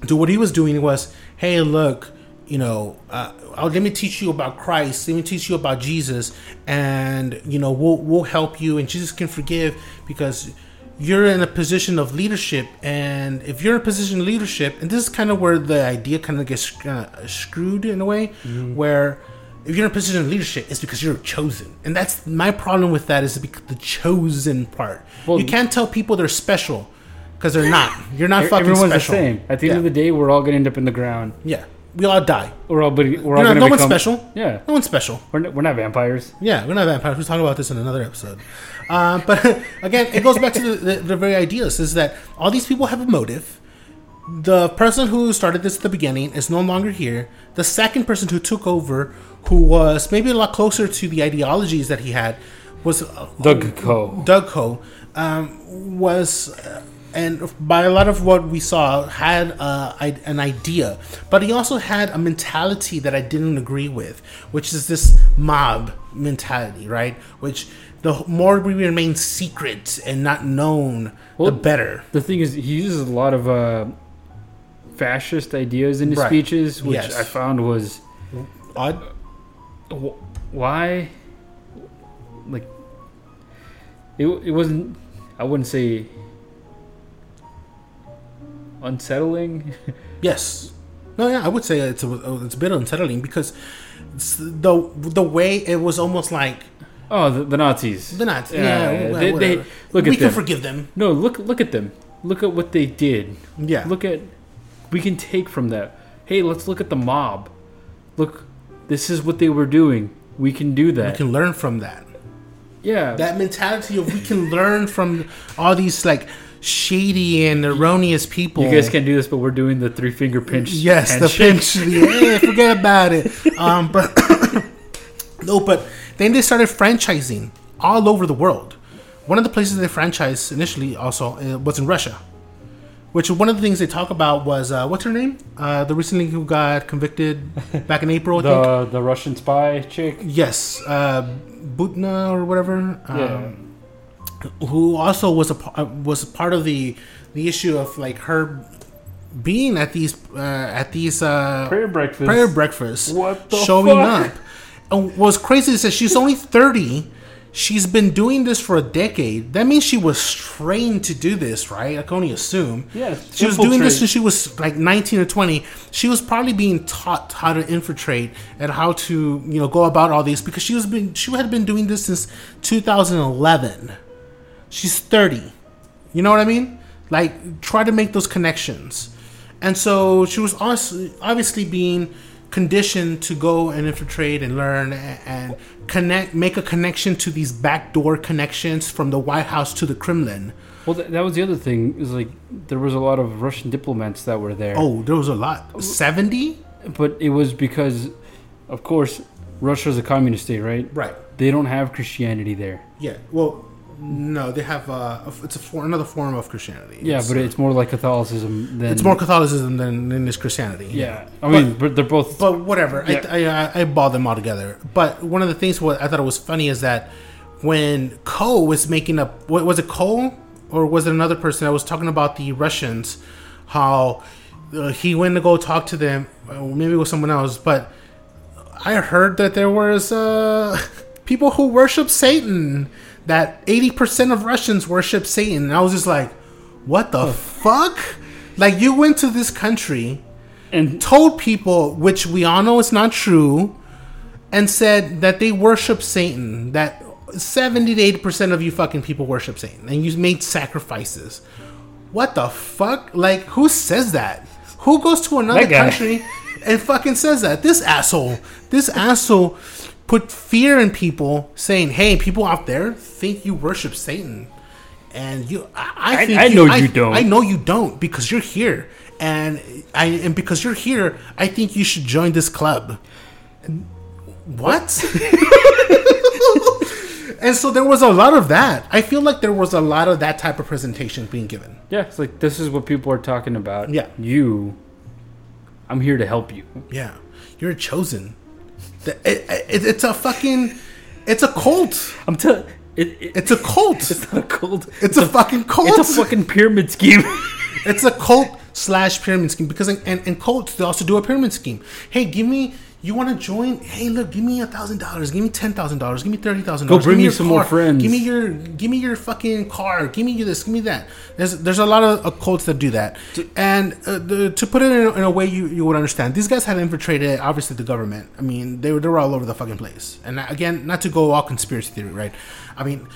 do what he was doing was, hey, look, you know, uh, let me teach you about Christ. Let me teach you about Jesus, and you know, we'll we'll help you, and Jesus can forgive because you're in a position of leadership, and if you're in a position of leadership, and this is kind of where the idea kind of gets of screwed in a way, where if you're in a position of leadership, it's because you're chosen, and that's my problem with that is the the chosen part. Well- you can't tell people they're special because they're not. You're not fucking Everyone's special. the same. At the end Yeah. of the day, we're all gonna end up in the ground. Yeah, we all die. We're all, we're all not- gonna no one's become- special. Yeah, No one's special. we're, n- we're not vampires. Yeah, we're not vampires. We'll talk about this in another episode. Uh, but again, it goes back to the, the, the very ideas is that all these people have a motive. The person who started this at the beginning is no longer here. The second person who took over, who was maybe a lot closer to the ideologies that he had, was uh, Doug Coe. Doug Coe um, was, uh, and by a lot of what we saw, had uh, an idea, but he also had a mentality that I didn't agree with, which is this mob mentality, right? Which the more we remain secret and not known, Well, the better. The thing is, he uses a lot of uh, fascist ideas in his Right. speeches, which Yes. I found was Odd. wh- why, like, it it wasn't. I wouldn't say unsettling. Yes. No, yeah, I would say it's a, it's a bit unsettling because the the way it was almost like Oh, the, Nazis, the Nazis. Yeah, Yeah, they- they- look we at can forgive them. No, look look at them. Look at what they did. Yeah. Look at we can take from that. Hey, let's look at the mob. Look, this is what they were doing. We can do that we can learn from that. yeah. that mentality of we can learn from all these like shady and erroneous people. you guys can't do this, but we're doing the three finger pinch. Yes, the pinch. Yeah, forget about it. Um, but no, but then they started franchising all over the world. One of the places they franchised initially also uh, was in Russia, which one of the things they talk about was uh, what's her name? Uh, the recently who got convicted back in April. I think. The the Russian spy chick. Yes, uh, Butina or whatever. Um, Yeah. Who also was a was part of the the issue of like her being at these uh, at these uh, Prayer breakfast. prayer breakfasts, What the showing fuck? up. And what's crazy is that she's only thirty. She's been doing this for a decade. That means she was trained to do this, right? I can only assume. Yeah, She was doing this since she was like 19 or 20. She was probably being taught how to infiltrate and how to, you know, go about all these because she was been she had been doing this since 2011. She's 30. You know what I mean? Like try to make those connections. And so she was also obviously being conditioned to go and infiltrate and learn and connect make a connection to these backdoor connections from the White House to the Kremlin. Well, th- that was the other thing. Is like there was a lot of Russian diplomats that were there. Oh, there was a lot. Uh, 70? but it was because, of course, Russia's a communist state, right? Right. They don't have Christianity there. Yeah. Well, No, they have uh, it's a for, another form of Christianity. Yeah, It's, but uh, it's more like Catholicism than it's more Catholicism than, than is Christianity. Yeah, I mean, but, they're both. But whatever, Yeah. I, I I ball them all together. But one of the things what I thought it was funny is that when Cole was making up, what was it Cole or was it another person that was talking about the Russians, how uh, he went to go talk to them, uh, maybe it was someone else, but I heard that there was uh, people who worship Satan. That eighty percent of Russians worship Satan, and I was just like, "What the fuck?" Like you went to this country and told people, which we all know is not true, and said that they worship Satan. That seventy to eighty percent of you fucking people worship Satan, and you made sacrifices. What the fuck? Like, who says that? Who goes to another country and fucking says that? This asshole. This asshole put fear in people, saying, "Hey, people out there think you worship Satan." And you, I, I I- think I know you don't. I know you don't because you're here, and I and because you're here, I think you should join this club. What? and so there was a lot of that. I feel like there was a lot of that type of presentation being given. yeah, it's like this is what people are talking about. Yeah. you. I'm here to help you. Yeah, you're chosen. It- it- it's a fucking, it's a cult. I'm telling. It, it, It's a cult. it's not a cult. It's a fucking cult. It's a fucking pyramid scheme. It's a cult slash pyramid scheme because in, in, in cults they also do a pyramid scheme. Hey, give me. You want to join? Hey, look, give me a thousand dollars. Give me ten thousand dollars. Give me thirty thousand dollars. Go bring me some more friends. Give me your, give me your fucking car. Give me this. Give me that. There's there's a lot of uh, cults that do that, and uh, the, to put it in a, in a way you, you would understand, these guys had infiltrated obviously the government. I mean, they were they were all over the fucking place. And again, not to go all conspiracy theory, right? I mean.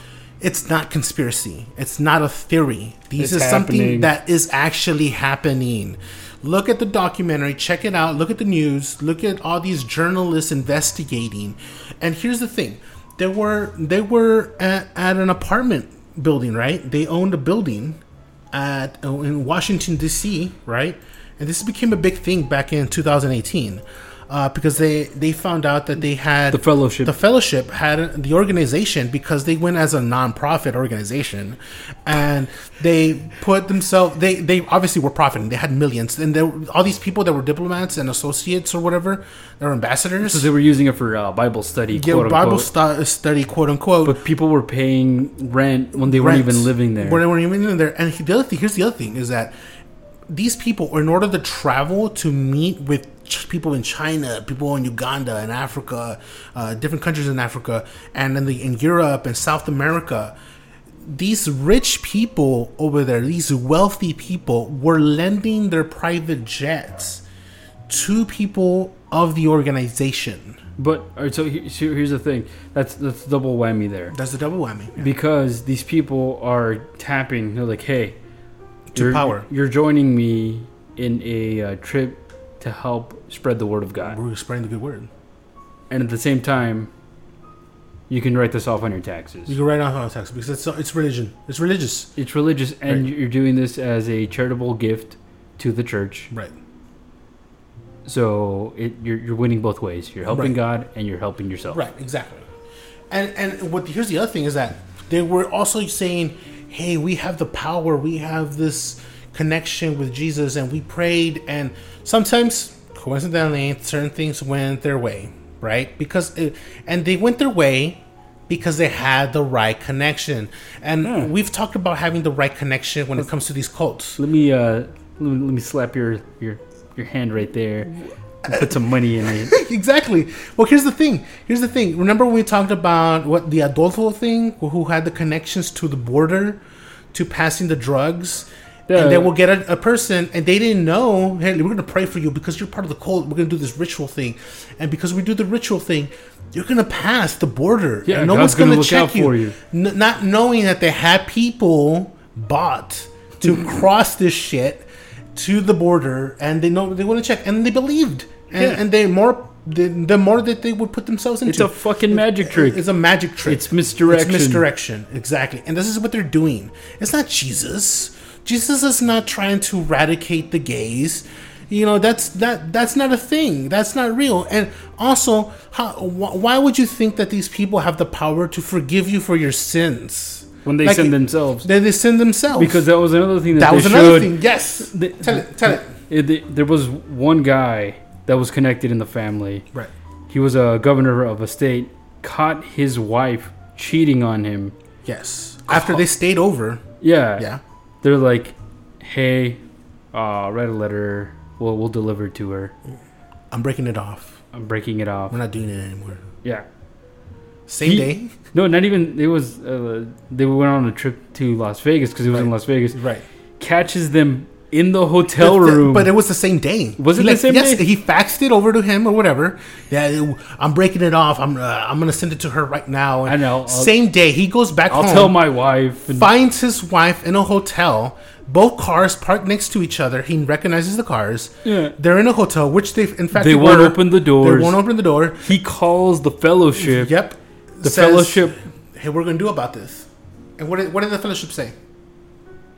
It's not conspiracy. It's not a theory. These It's is something that is actually happening. Look at the documentary, check it out, look at the news, look at all these journalists investigating. And here's the thing. They were they were at, at an apartment building, right? They owned a building at in Washington D.C., right? And this became a big thing back in 2018 uh, because they they found out that they had The fellowship. The fellowship had the organization because they went as a non-profit organization, and they put themselves. They they obviously were profiting. They had millions, and there all these people that were diplomats and associates or whatever. They were ambassadors. So they were using it for uh, Bible study, Yeah, quote Bible unquote. stu- study, quote unquote. but people were paying rent when they weren't even living there. When they weren't even living there. And the other thing, here's the other thing, is that these people, in order to travel to meet with ch- people in China, people in Uganda and Africa, uh, different countries in Africa, and in the in Europe and South America, these rich people over there, these wealthy people, were lending their private jets to people of the organization. But all right, so, he- so here's the thing. That's that's double whammy there. That's the double whammy. because these people are tapping. They're like, "Hey, To you're, power. You're joining me in a uh, trip to help spread the word of God, We're spreading the good word. and at the same time, you can write this off on your taxes. You can write off on tax because it's it's religion. It's religious. It's religious, and Right. you're doing this as a charitable gift to the church. Right. So it, you're you're winning both ways. You're helping Right. God, and you're helping yourself. Right, exactly. And and what here's the other thing is that they were also saying, "Hey, we have the power. We have this connection with Jesus, and we prayed." And sometimes, coincidentally, certain things went their way, right? Because it, and they went their way because they had the right connection. And Hmm. we've talked about having the right connection when it comes to these cults. Let me uh, let me, let me slap your your your hand right there. and Put some money in it. exactly. Well, here's the thing. Here's the thing. Remember when we talked about what the Adolfo thing, who had the connections to the border, to passing the drugs, Yeah. and they will get a, a person, and they didn't know. Hey, we're gonna pray for you because you're part of the cult. We're gonna do this ritual thing, and because we do the ritual thing, you're gonna pass the border. Yeah, and no God's one's gonna gonna, check you. for you. N- not knowing that they had people bought to cross this shit to the border, and they know they want to check, and they believed, and, Yeah. and they more the, the more that they would put themselves into. It's a fucking magic trick. It's a magic trick. It's misdirection. It's misdirection, exactly. And this is what they're doing. It's not Jesus. Jesus is not trying to eradicate the gays. You know that's that that's not a thing. That's not real. And also, how, wh- why would you think that these people have the power to forgive you for your sins? when they Like, send themselves. They, they send themselves Because that was another thing that, that was another showed. thing. Yes, They- tell it, tell it. it- they- there was one guy that was connected in the family. Right. He was a governor of a state. Caught his wife cheating on him. Yes, after they stayed over. Yeah. Yeah, They're like, "Hey, uh, write a letter. We'll we'll deliver it to her. I'm breaking it off. I'm breaking it off." We're not doing it anymore. Yeah. Same He- day. No, not even. It was. Uh, they went on a trip to Las Vegas because it was in Right. Las Vegas. Right. Catches them in the hotel room. But it was the same day. Was it He the same yes, day? he faxed it over to him or whatever. Yeah, I'm breaking it off. I'm uh, I'm gonna send it to her right now. I know. I'll- Same day, he goes back I'll home. tell my wife. And, finds his wife in a hotel. Both cars parked next to each other. He recognizes the cars. Yeah. They're in a hotel, which they in fact They won't were. open the doors, They won't open the door. he calls the fellowship. Yep. The Says, fellowship. Hey, we're gonna do about this. And what did, what did the fellowship say?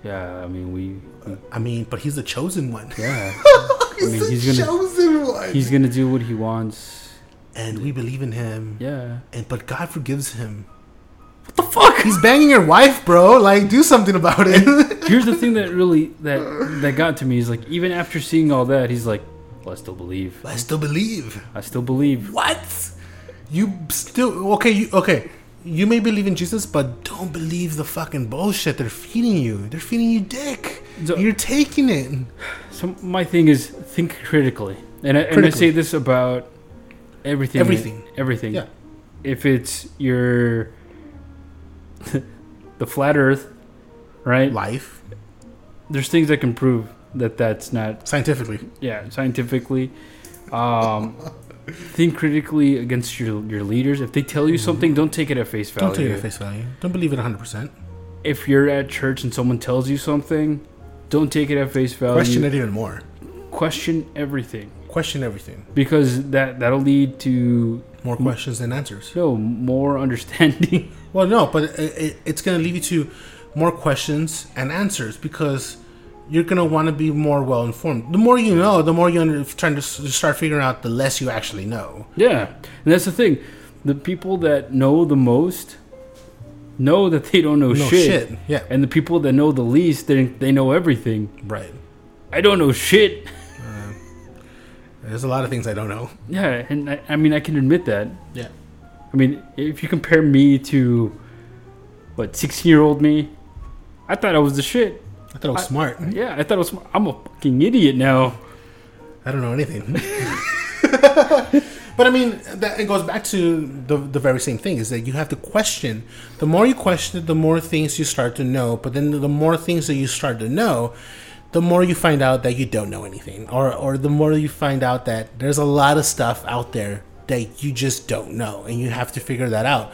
Yeah, I mean we. I mean, but he's the chosen one. Yeah, he's mean, the he's gonna- chosen one. he's gonna do what he wants. and we believe in him. Yeah. And but God forgives him. What the fuck? He's banging your wife, bro. Like, do something about it. Here's the thing that really that that got to me is like even after seeing all that, he's like, well, I still believe. I still believe. I still believe. What? You still okay? You okay? You may believe in Jesus, but don't believe the fucking bullshit they're feeding you. They're feeding you dick. So- You're taking it. So my thing is think critically, and I, and I Critically. say this about everything. Everything. Everything. Yeah. If it's your the flat Earth, right? Life There's things that can prove that that's not scientifically. yeah scientifically. Um, think critically against your your leaders. If they tell you something, don't take it at face value. Mm-hmm. Don't take it at face value. Don't believe it 100. percent If you're at church and someone tells you something, don't take it at face value. Question it even more. Question everything Question everything. because that that'll lead to More questions than answers. no more understanding. Well, no, but it, it, it's going to lead you to more questions and answers because you're going to want to be more well informed. The more you know, the more you're trying to start figuring out, the less you actually know. yeah, and that's the thing. The people that know the most know that they don't know No shit. shit. Yeah. and the people that know the least they they know everything. Right. I don't know shit. Uh, there's a lot of things I don't know. Yeah, and I, I mean I can admit that. Yeah. I mean, if you compare me to what 16 year old me, I thought I was the shit. I thought I was I- smart. Yeah, I thought I was. smart. I'm a fucking idiot now. I don't know anything. but I mean, that it goes back to the the very same thing: is that you have to question. The more you question, it, the more things you start to know. But then the more things that you start to know, the more you find out that you don't know anything, or or the more you find out that there's a lot of stuff out there that you just don't know, and you have to figure that out.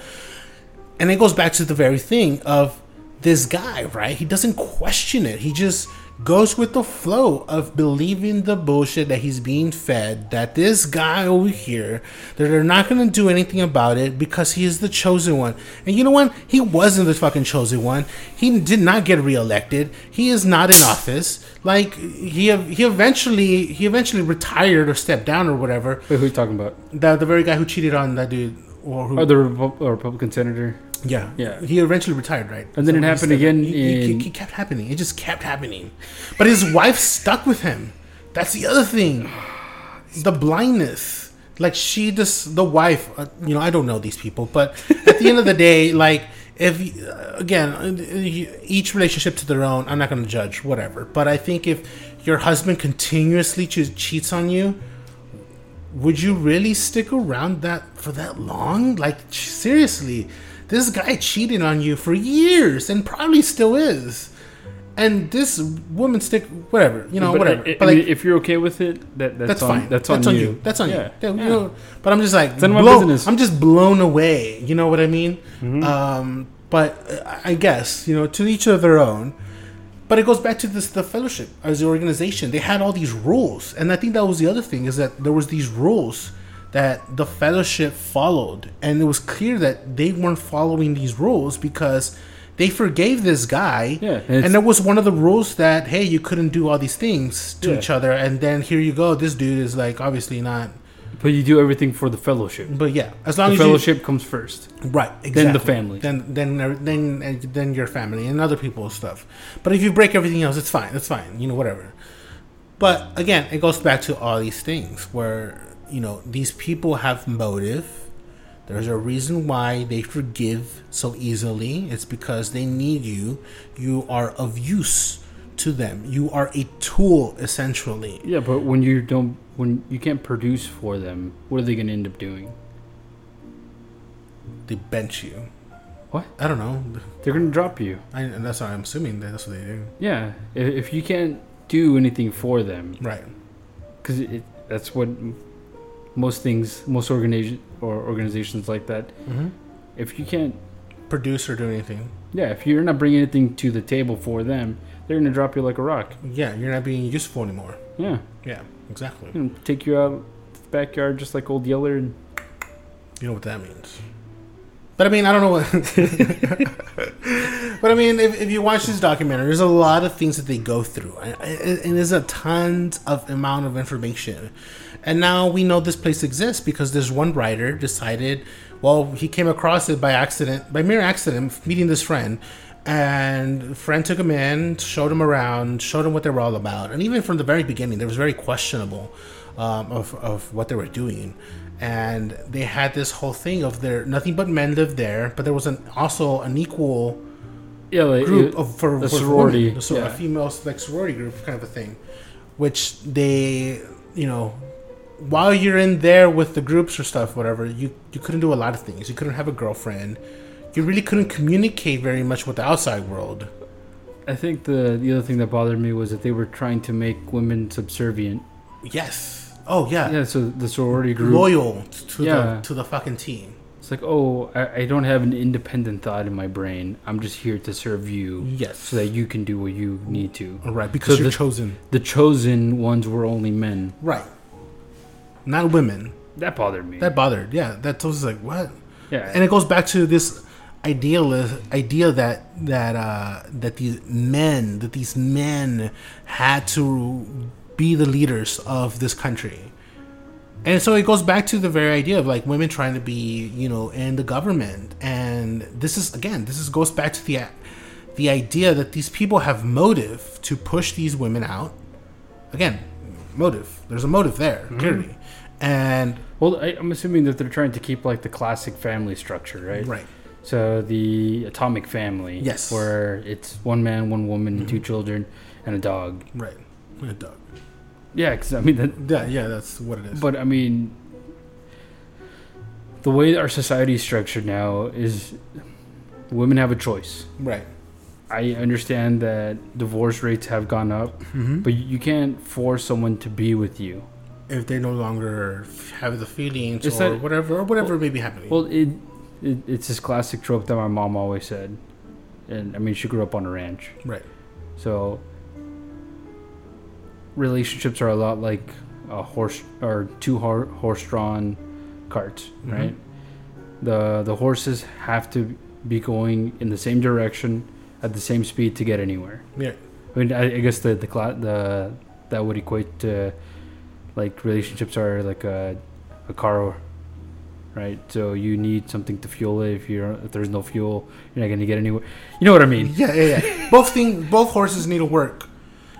And it goes back to the very thing of this guy, right? He doesn't question it. He just goes with the flow of believing the bullshit that he's being fed. That this guy over here, that they're not going to do anything about it because he is the chosen one. And you know what? He wasn't the fucking chosen one. He did not get reelected. He is not in office. Like he he eventually he eventually retired or stepped down or whatever. Wait, who are you talking about? The the very guy who cheated on that dude or who Oh, the Repu- uh, Republican senator. Yeah, Yeah. He eventually retired, right? And then it happened again He, in- kept happening. It just kept happening. But his wife stuck with him. That's the other thing. The blindness. Like she just the wife. Uh, you know, I don't know these people, but at the end of the day, like if uh, again, uh, each relationship to their own. I'm not going to judge, whatever. But I think if your husband continuously che- cheats on you, would you really stick around that for that long? Like seriously, this guy cheated on you for years and probably still is. And this woman stick whatever, you know, but whatever. I- I but mean, like if you're okay with it, that that's, that's on, fine. That's, on, you. That's on Yeah. you. Yeah, you know, but I'm just like blown- I'm just blown away. You know what I mean? Mm-hmm. Um, but uh, I guess you know to each of their own. But it goes back to this the fellowship as the organization. They had all these rules, and I think that was the other thing is that there was these rules that the fellowship followed, and it was clear that they weren't following these rules because they forgave this guy. Yeah, and and, there was one of the rules that hey, you couldn't do all these things to Yeah. each other, and then here you go, this dude is like obviously not But you do everything for the fellowship. But yeah, as long as The as fellowship comes first. right, exactly. Then the family. then then then then your family and other people's stuff. But if you break everything else, it's fine. That's fine. You know, whatever. But again, it goes back to all these things where you know these people have motive. There's a reason why they forgive so easily. It's because they need you. You are of use to them. You are a tool, essentially. Yeah, but when you don't, when you can't produce for them, what are they going to end up doing? They bench you. What? I don't know. They're going to drop you. I, and that's what I'm assuming. that That's what they do. Yeah, if, if you can't do anything for them, Right. because that's what most things, most organization or organizations like that. Mm-hmm. If you can't, Produce or do anything. yeah, if you're not bringing anything to the table for them, they're going to drop you like a rock. Yeah, you're not being useful anymore. Yeah, Yeah, exactly. you know, take you out to the backyard just like old Yeller and You know what that means. But I mean, I don't know what. but I mean, if, if you watch this documentary, there's a lot of things that they go through, and, and and there's a tons of amount of information. And now we know this place exists because this one writer decided, well, he came across it by accident, by mere accident, meeting this friend. And friend took him in, showed him around, showed him what they were all about. And even from the very beginning, they was very questionable um, of, of what they were doing. And they had this whole thing of there nothing but men lived there, but there was an also an equal yeah, like, group of for, for sorority, women, so yeah. a female like sorority group kind of a thing, which they you know while you're in there with the groups or stuff whatever you you couldn't do a lot of things you couldn't have a girlfriend you really couldn't communicate very much with the outside world I think the the other thing that bothered me was that they were trying to make women subservient. yes oh yeah, Yeah, so the sorority group. loyal to Yeah. the to the fucking team It's like, oh, I, I don't have an independent thought in my brain. I'm just here to serve you, yes so that you can do what you need to. All right, because So you're the- chosen The chosen ones were only men. right not women. That bothered me. that bothered yeah. That was like what? Yeah, and it goes back to this ideal idea that that uh, that these men that these men had to be the leaders of this country. And so it goes back to the very idea of like women trying to be you know in the government. And this is again this is goes back to the the idea that these people have motive to push these women out. Again motive. There's a motive there clearly and well, I, I'm assuming that they're trying to keep like the classic family structure, right? right So the atomic family, Yes. where it's one man, one woman, two Mm-hmm. children, and a dog. right Yeah, dog. Yeah, because I mean, that, yeah yeah that's what it is but I mean, the way our society is structured now is women have a choice. right I understand that divorce rates have gone up, mm-hmm. but you can't force someone to be with you. If they no longer have the feelings It's or that- whatever or whatever may be happening. Well, it, it it's this classic trope that my mom always said, and I mean she grew up on a ranch, right. so relationships are a lot like a horse or two hor- horse-drawn carts, Mhm. right? The the horses have to be going in the same direction at the same speed to get anywhere. Yeah. I mean, I, I guess the the cla- the that would equate to like relationships are like a a car, right? So you need something to fuel it. If you're if there's no fuel, you're not gonna get anywhere. You know what I mean? Yeah, yeah, yeah. both thing, both horses need to work.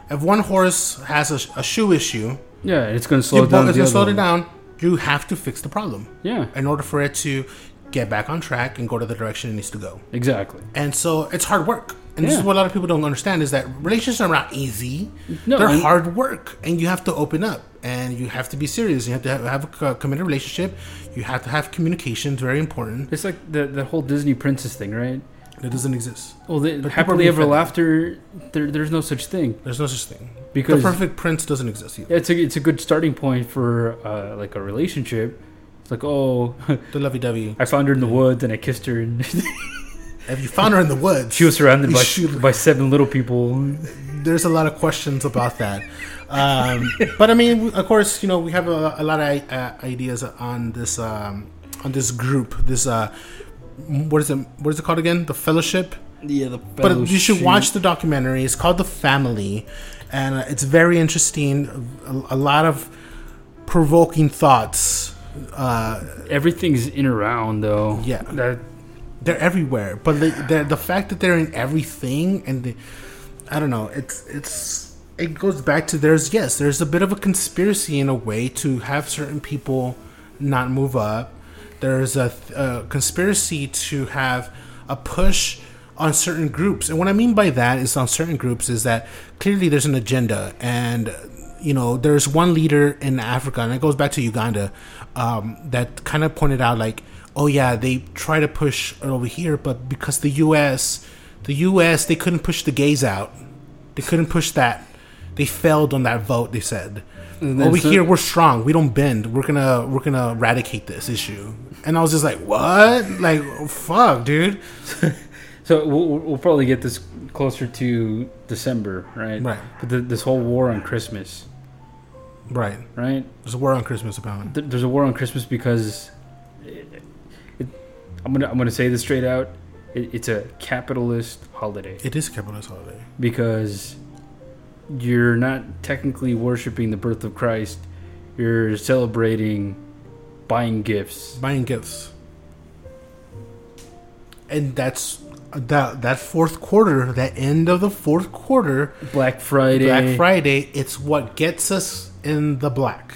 If one horse has a, a shoe issue, Yeah, it's gonna slow you it down. the if you slow it down, you have to fix the problem Yeah, in order for it to get back on track and go to the direction it needs to go. exactly. And so it's hard work. And this is what a lot of people don't understand is that relationships are not easy. No, They're hard work, and you have to open up, and you have to be serious. You have to have, have a committed relationship. You have to have communication. It's very important. It's like the the whole Disney princess thing, right? That doesn't exist. Well, the, But happily ever after, there, there's no such thing There's no such thing. because the perfect prince doesn't exist either. it's a it's a good starting point for uh, like a relationship. It's like, oh, The lovey-dovey. I found her in the woods and I kissed her, and If you found her in the woods, she was surrounded by Shoot. by seven little people. there's a lot of questions about that. Um, but I mean, of course, you know, we have a, a lot of uh, ideas on this um, on this group. This uh, what is it? What is it called again? The Fellowship. Yeah, the But you should watch the documentary. It's called The Family, and uh, it's very interesting. A, a lot of provoking thoughts Uh, Everything's in around though. Yeah. That they're everywhere, but the, the fact that they're in everything and I don't know, it's it's it goes back to there's yes, there's a bit of a conspiracy in a way to have certain people not move up. There's a, a conspiracy to have a push on certain groups, and what I mean by that is on certain groups is that clearly there's an agenda and you know, there's one leader in Africa, and it goes back to Uganda, um, that kind of pointed out like, oh yeah, they try to push it over here, but because the U.S., the U.S. they couldn't push the gays out, they couldn't push that, they failed on that vote. They said, over so- here we're strong, we don't bend, we're gonna we're gonna eradicate this issue. And I was just like, what? Like, fuck, dude. So we'll, we'll probably get this closer to December, right? Right. But the, this whole war on Christmas, Right. right? There's a war on Christmas about. Th- There's a war on Christmas because I'm gonna I'm gonna say this straight out. It, it's a capitalist holiday It is a capitalist holiday. because you're not technically worshiping the birth of Christ. You're celebrating buying gifts. buying gifts and that's that that fourth quarter that end of the fourth quarter Black Friday. black friday it's what gets us in the black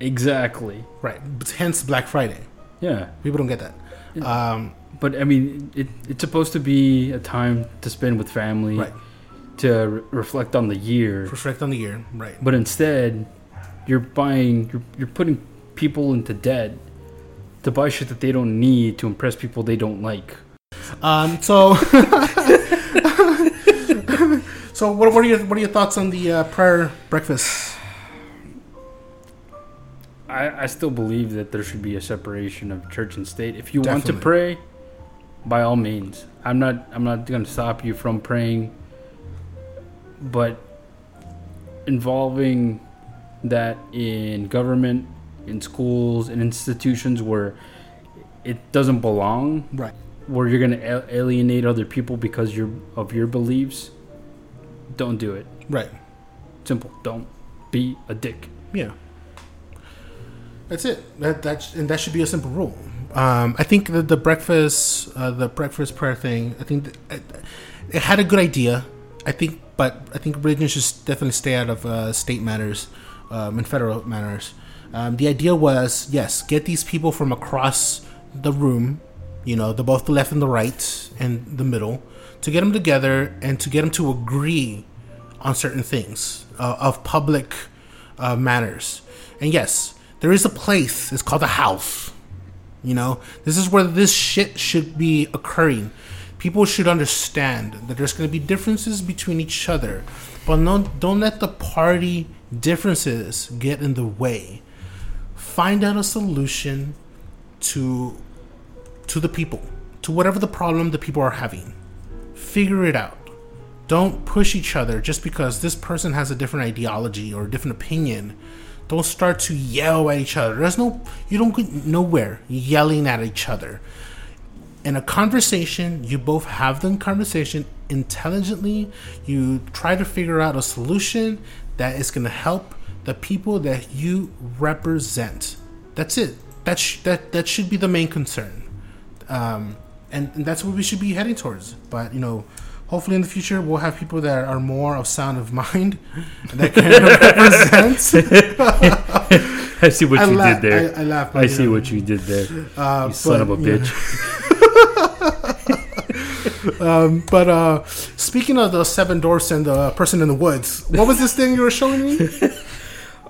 Exactly. right hence black friday Yeah. people don't get that um But I mean, it, it's supposed to be a time to spend with family, Right. to re- reflect on the year. reflect on the year right But instead, you're buying, you're, you're putting people into debt to buy shit that they don't need to impress people they don't like. um so so what, what are your what are your thoughts on the uh, prayer breakfast I, I still believe that there should be a separation of church and state. If you want to pray, by all means. I'm not I'm not going to stop you from praying, but involving that in government, in schools, in institutions where it doesn't belong, right where you're going to alienate other people because you're of your beliefs, don't do it. right Simple. Don't be a dick. Yeah. That's it. That that and that should be a simple rule. Um, I think the, the breakfast uh, the breakfast prayer thing. I think th- it, it had a good idea. I think, but I think religion should definitely stay out of uh, state matters um, and federal matters. Um, the idea was yes, get these people from across the room, you know, the both the left and the right and the middle, to get them together and to get them to agree on certain things uh, of public uh, matters. And yes, there is a place. It's called the house. You know, this is where this shit should be occurring. People should understand that there's going to be differences between each other, but no, don't let the party differences get in the way. Find out a solution to to the people, to whatever the problem the people are having. Figure it out. Don't push each other just because this person has a different ideology or a different opinion. Don't start to yell at each other. There's no, you don't get nowhere yelling at each other. In a conversation, you both have the conversation intelligently. You try to figure out a solution that is going to help the people that you represent. That's it. That sh- that that should be the main concern, um, and, and that's what we should be heading towards. But you know, hopefully in the future we'll have people that are more of sound of mind that can represent. I see what I you laugh- did there. I, I laugh. I, see what you did there. uh, You son of a bitch. um, but uh, speaking of the seven dwarfs and the person in the woods, what was this thing you were showing me?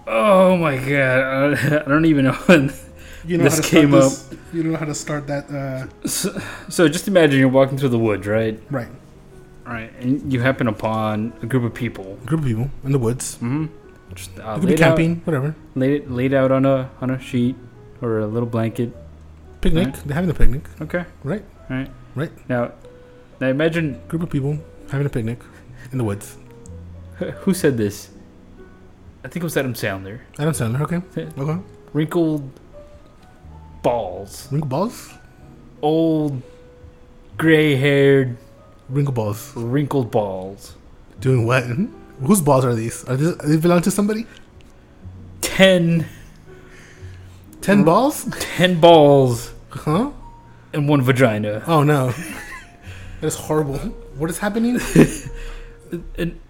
Oh my god. I, don't even know. when- You know This how to start came this- You know how to start that, uh, so, so just imagine you're walking through the woods, right? right? Right. And you happen upon a group of people. Group of people in the woods. Mm-hmm. Just uh, You could be laid, out, camping, whatever. laid, laid out on a on a sheet or a little blanket. Picnic. Right. They're having a picnic. Okay. Right. Right. Right. Now, now imagine Group of people having a picnic in the woods. who said this. I think it was Adam Sandler. Adam Sandler. Okay. Okay. Wrinkled balls, Wrinkled balls. old, gray-haired, Wrinkle balls. wrinkled balls. Doing what? Hmm? Whose balls are these? Are these? They belong to somebody? Ten. Ten Ten balls? ten balls Huh? and one vagina. Oh no. That is horrible. What is happening? An,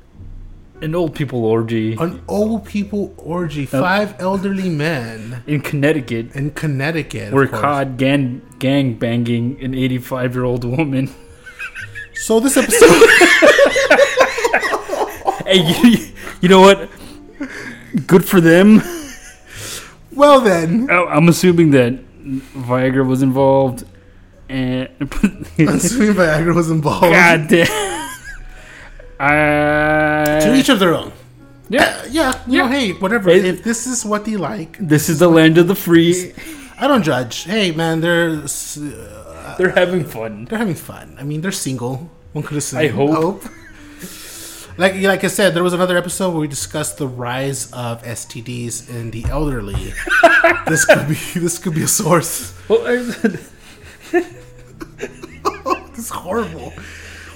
an old people orgy An old people orgy. Five elderly men in Connecticut in Connecticut. were caught gang, gang banging an 85 year old woman. So this episode. Hey, you, you know what? Good for them. well then, I- I'm assuming that Viagra was involved. And assuming Viagra was involved. God damn. I, To each of their own. yeah, Yeah, you Yeah. know, hey, whatever. If this is what they like, this is the land of the free. I don't judge. Hey, man, they're s- uh, They're having fun. they're having fun. I mean, they're single. One could assume. I hope. Like, like I said, there was another episode where we discussed the rise of STDs in the elderly. this could be this could be a source. Well, I- This is horrible,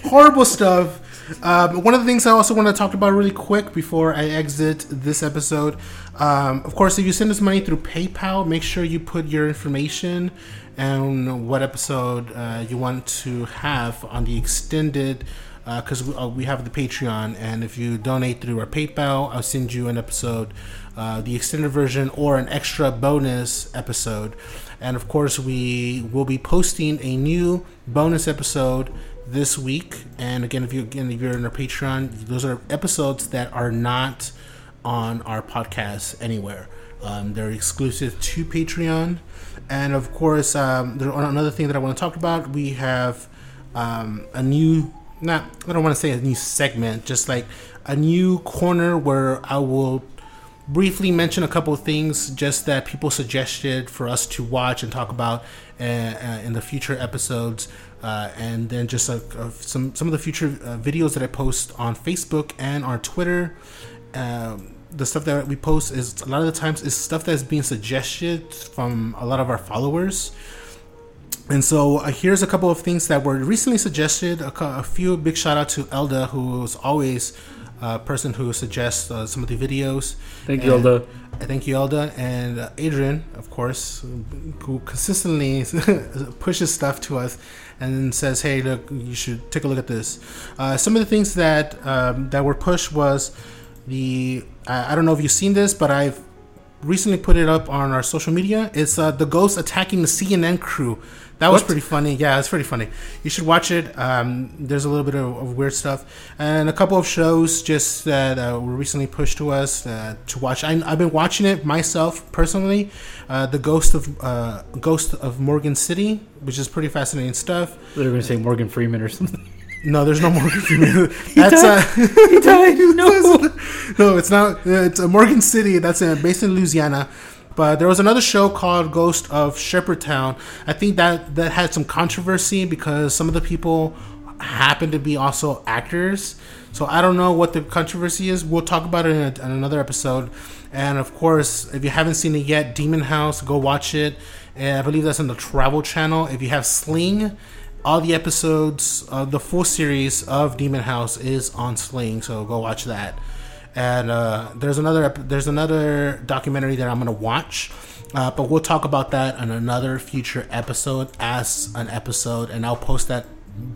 horrible stuff. Um, one of the things I also want to talk about really quick before I exit this episode, um, of course, if you send us money through PayPal, make sure you put your information and what episode uh, you want to have on the extended. Because we, uh, we have the Patreon, and if you donate through our PayPal, I'll send you an episode, uh, the extended version, or an extra bonus episode. And of course, we will be posting a new bonus episode this week. And again, if you again if you're in our Patreon, those are episodes that are not on our podcast anywhere. Um, they're exclusive to Patreon. And of course, um, there, another thing that I want to talk about, we have um, a new not I don't want to say a new segment, just like a new corner where I will briefly mention a couple of things just that people suggested for us to watch and talk about uh, uh, in the future episodes uh, and then just uh, uh, some some of the future uh, videos that I post on Facebook and on Twitter um, the stuff that we post is a lot of the times is stuff that's being suggested from a lot of our followers and so uh, here's a couple of things that were recently suggested. A, a few big shout out to Elda, who is always a person who suggests uh, some of the videos. Thank you, Elda. I thank you, Elda, and uh, Adrian, of course, who consistently pushes stuff to us and says, "Hey, look, you should take a look at this." Uh, some of the things that um, that were pushed was the I I don't know if you've seen this, but I've recently put it up on our social media. It's uh, the ghost attacking the CNN crew. That was pretty funny. Yeah, it's pretty funny. You should watch it. Um, there's a little bit of, of weird stuff, and a couple of shows just that uh, were recently pushed to us uh, to watch. I, I've been watching it myself personally. Uh, the Ghost of uh, Ghost of Morgan City, which is pretty fascinating stuff. They're going to say Morgan Freeman or something. No, there's no Morgan Freeman. That's uh, he died. No. no, it's not. It's a Morgan City. That's uh, based in Louisiana. But there was another show called Ghost of Shepherdstown. I think that that had some controversy because some of the people happen to be also actors. So I don't know what the controversy is. We'll talk about it in, a, in another episode. And of course, if you haven't seen it yet, Demon House, go watch it. And I believe that's on the Travel Channel. If you have Sling, all the episodes of the full series of Demon House is on Sling. So go watch that and uh, there's another there's another documentary that I'm gonna watch, uh, but we'll talk about that on another future episode as an episode, and I'll post that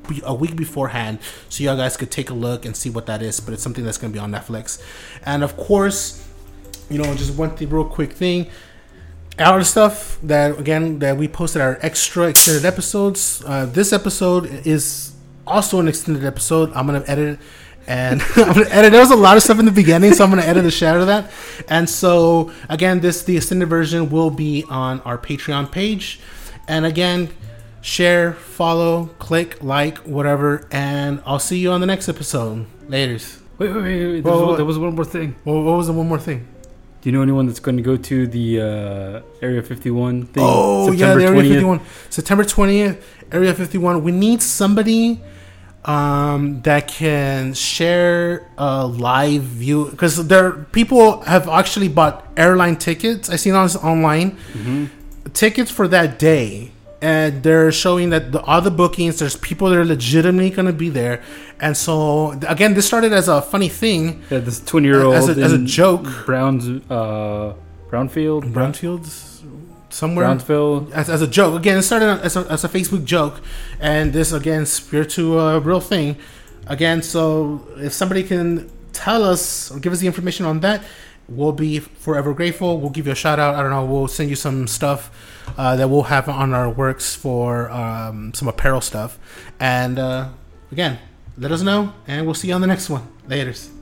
be- a week beforehand so y'all guys could take a look and see what that is. But it's something that's gonna be on Netflix, and of course, you know, just one thing, real quick thing. Our stuff that again that we posted our extra extended episodes. Uh, this episode is also an extended episode. I'm gonna edit it and I'm gonna edit. There was a lot of stuff in the beginning, so I'm gonna edit the shit out of that. And so again, this the extended version will be on our Patreon page. And again, share, follow, click, like, whatever, and I'll see you on the next episode. Laters. Wait, wait, wait. wait. There, was, there was one more thing. Well, what was the one more thing? Do you know anyone that's going to go to the uh, Area 51 thing? Oh yeah, the Area 20th? 51, September 20th, Area 51. We need somebody um, that can share a live view because there people have actually bought airline tickets. I seen on online tickets for that day. And they're showing that the other bookings, there's people that are legitimately going to be there, and so again, this started as a funny thing, Yeah, this 20 year old as a, as a joke. Browns, uh, Brownfield. Brownfields, somewhere Brownsville as, as a joke. Again, it started as a, as a Facebook joke, and this again spirit to a real thing. Again, so if somebody can tell us or give us the information on that, we'll be forever grateful. We'll give you a shout out. I don't know. We'll send you some stuff uh, that we'll have on our works for um, some apparel stuff. And uh, again, let us know, and we'll see you on the next one. Laters.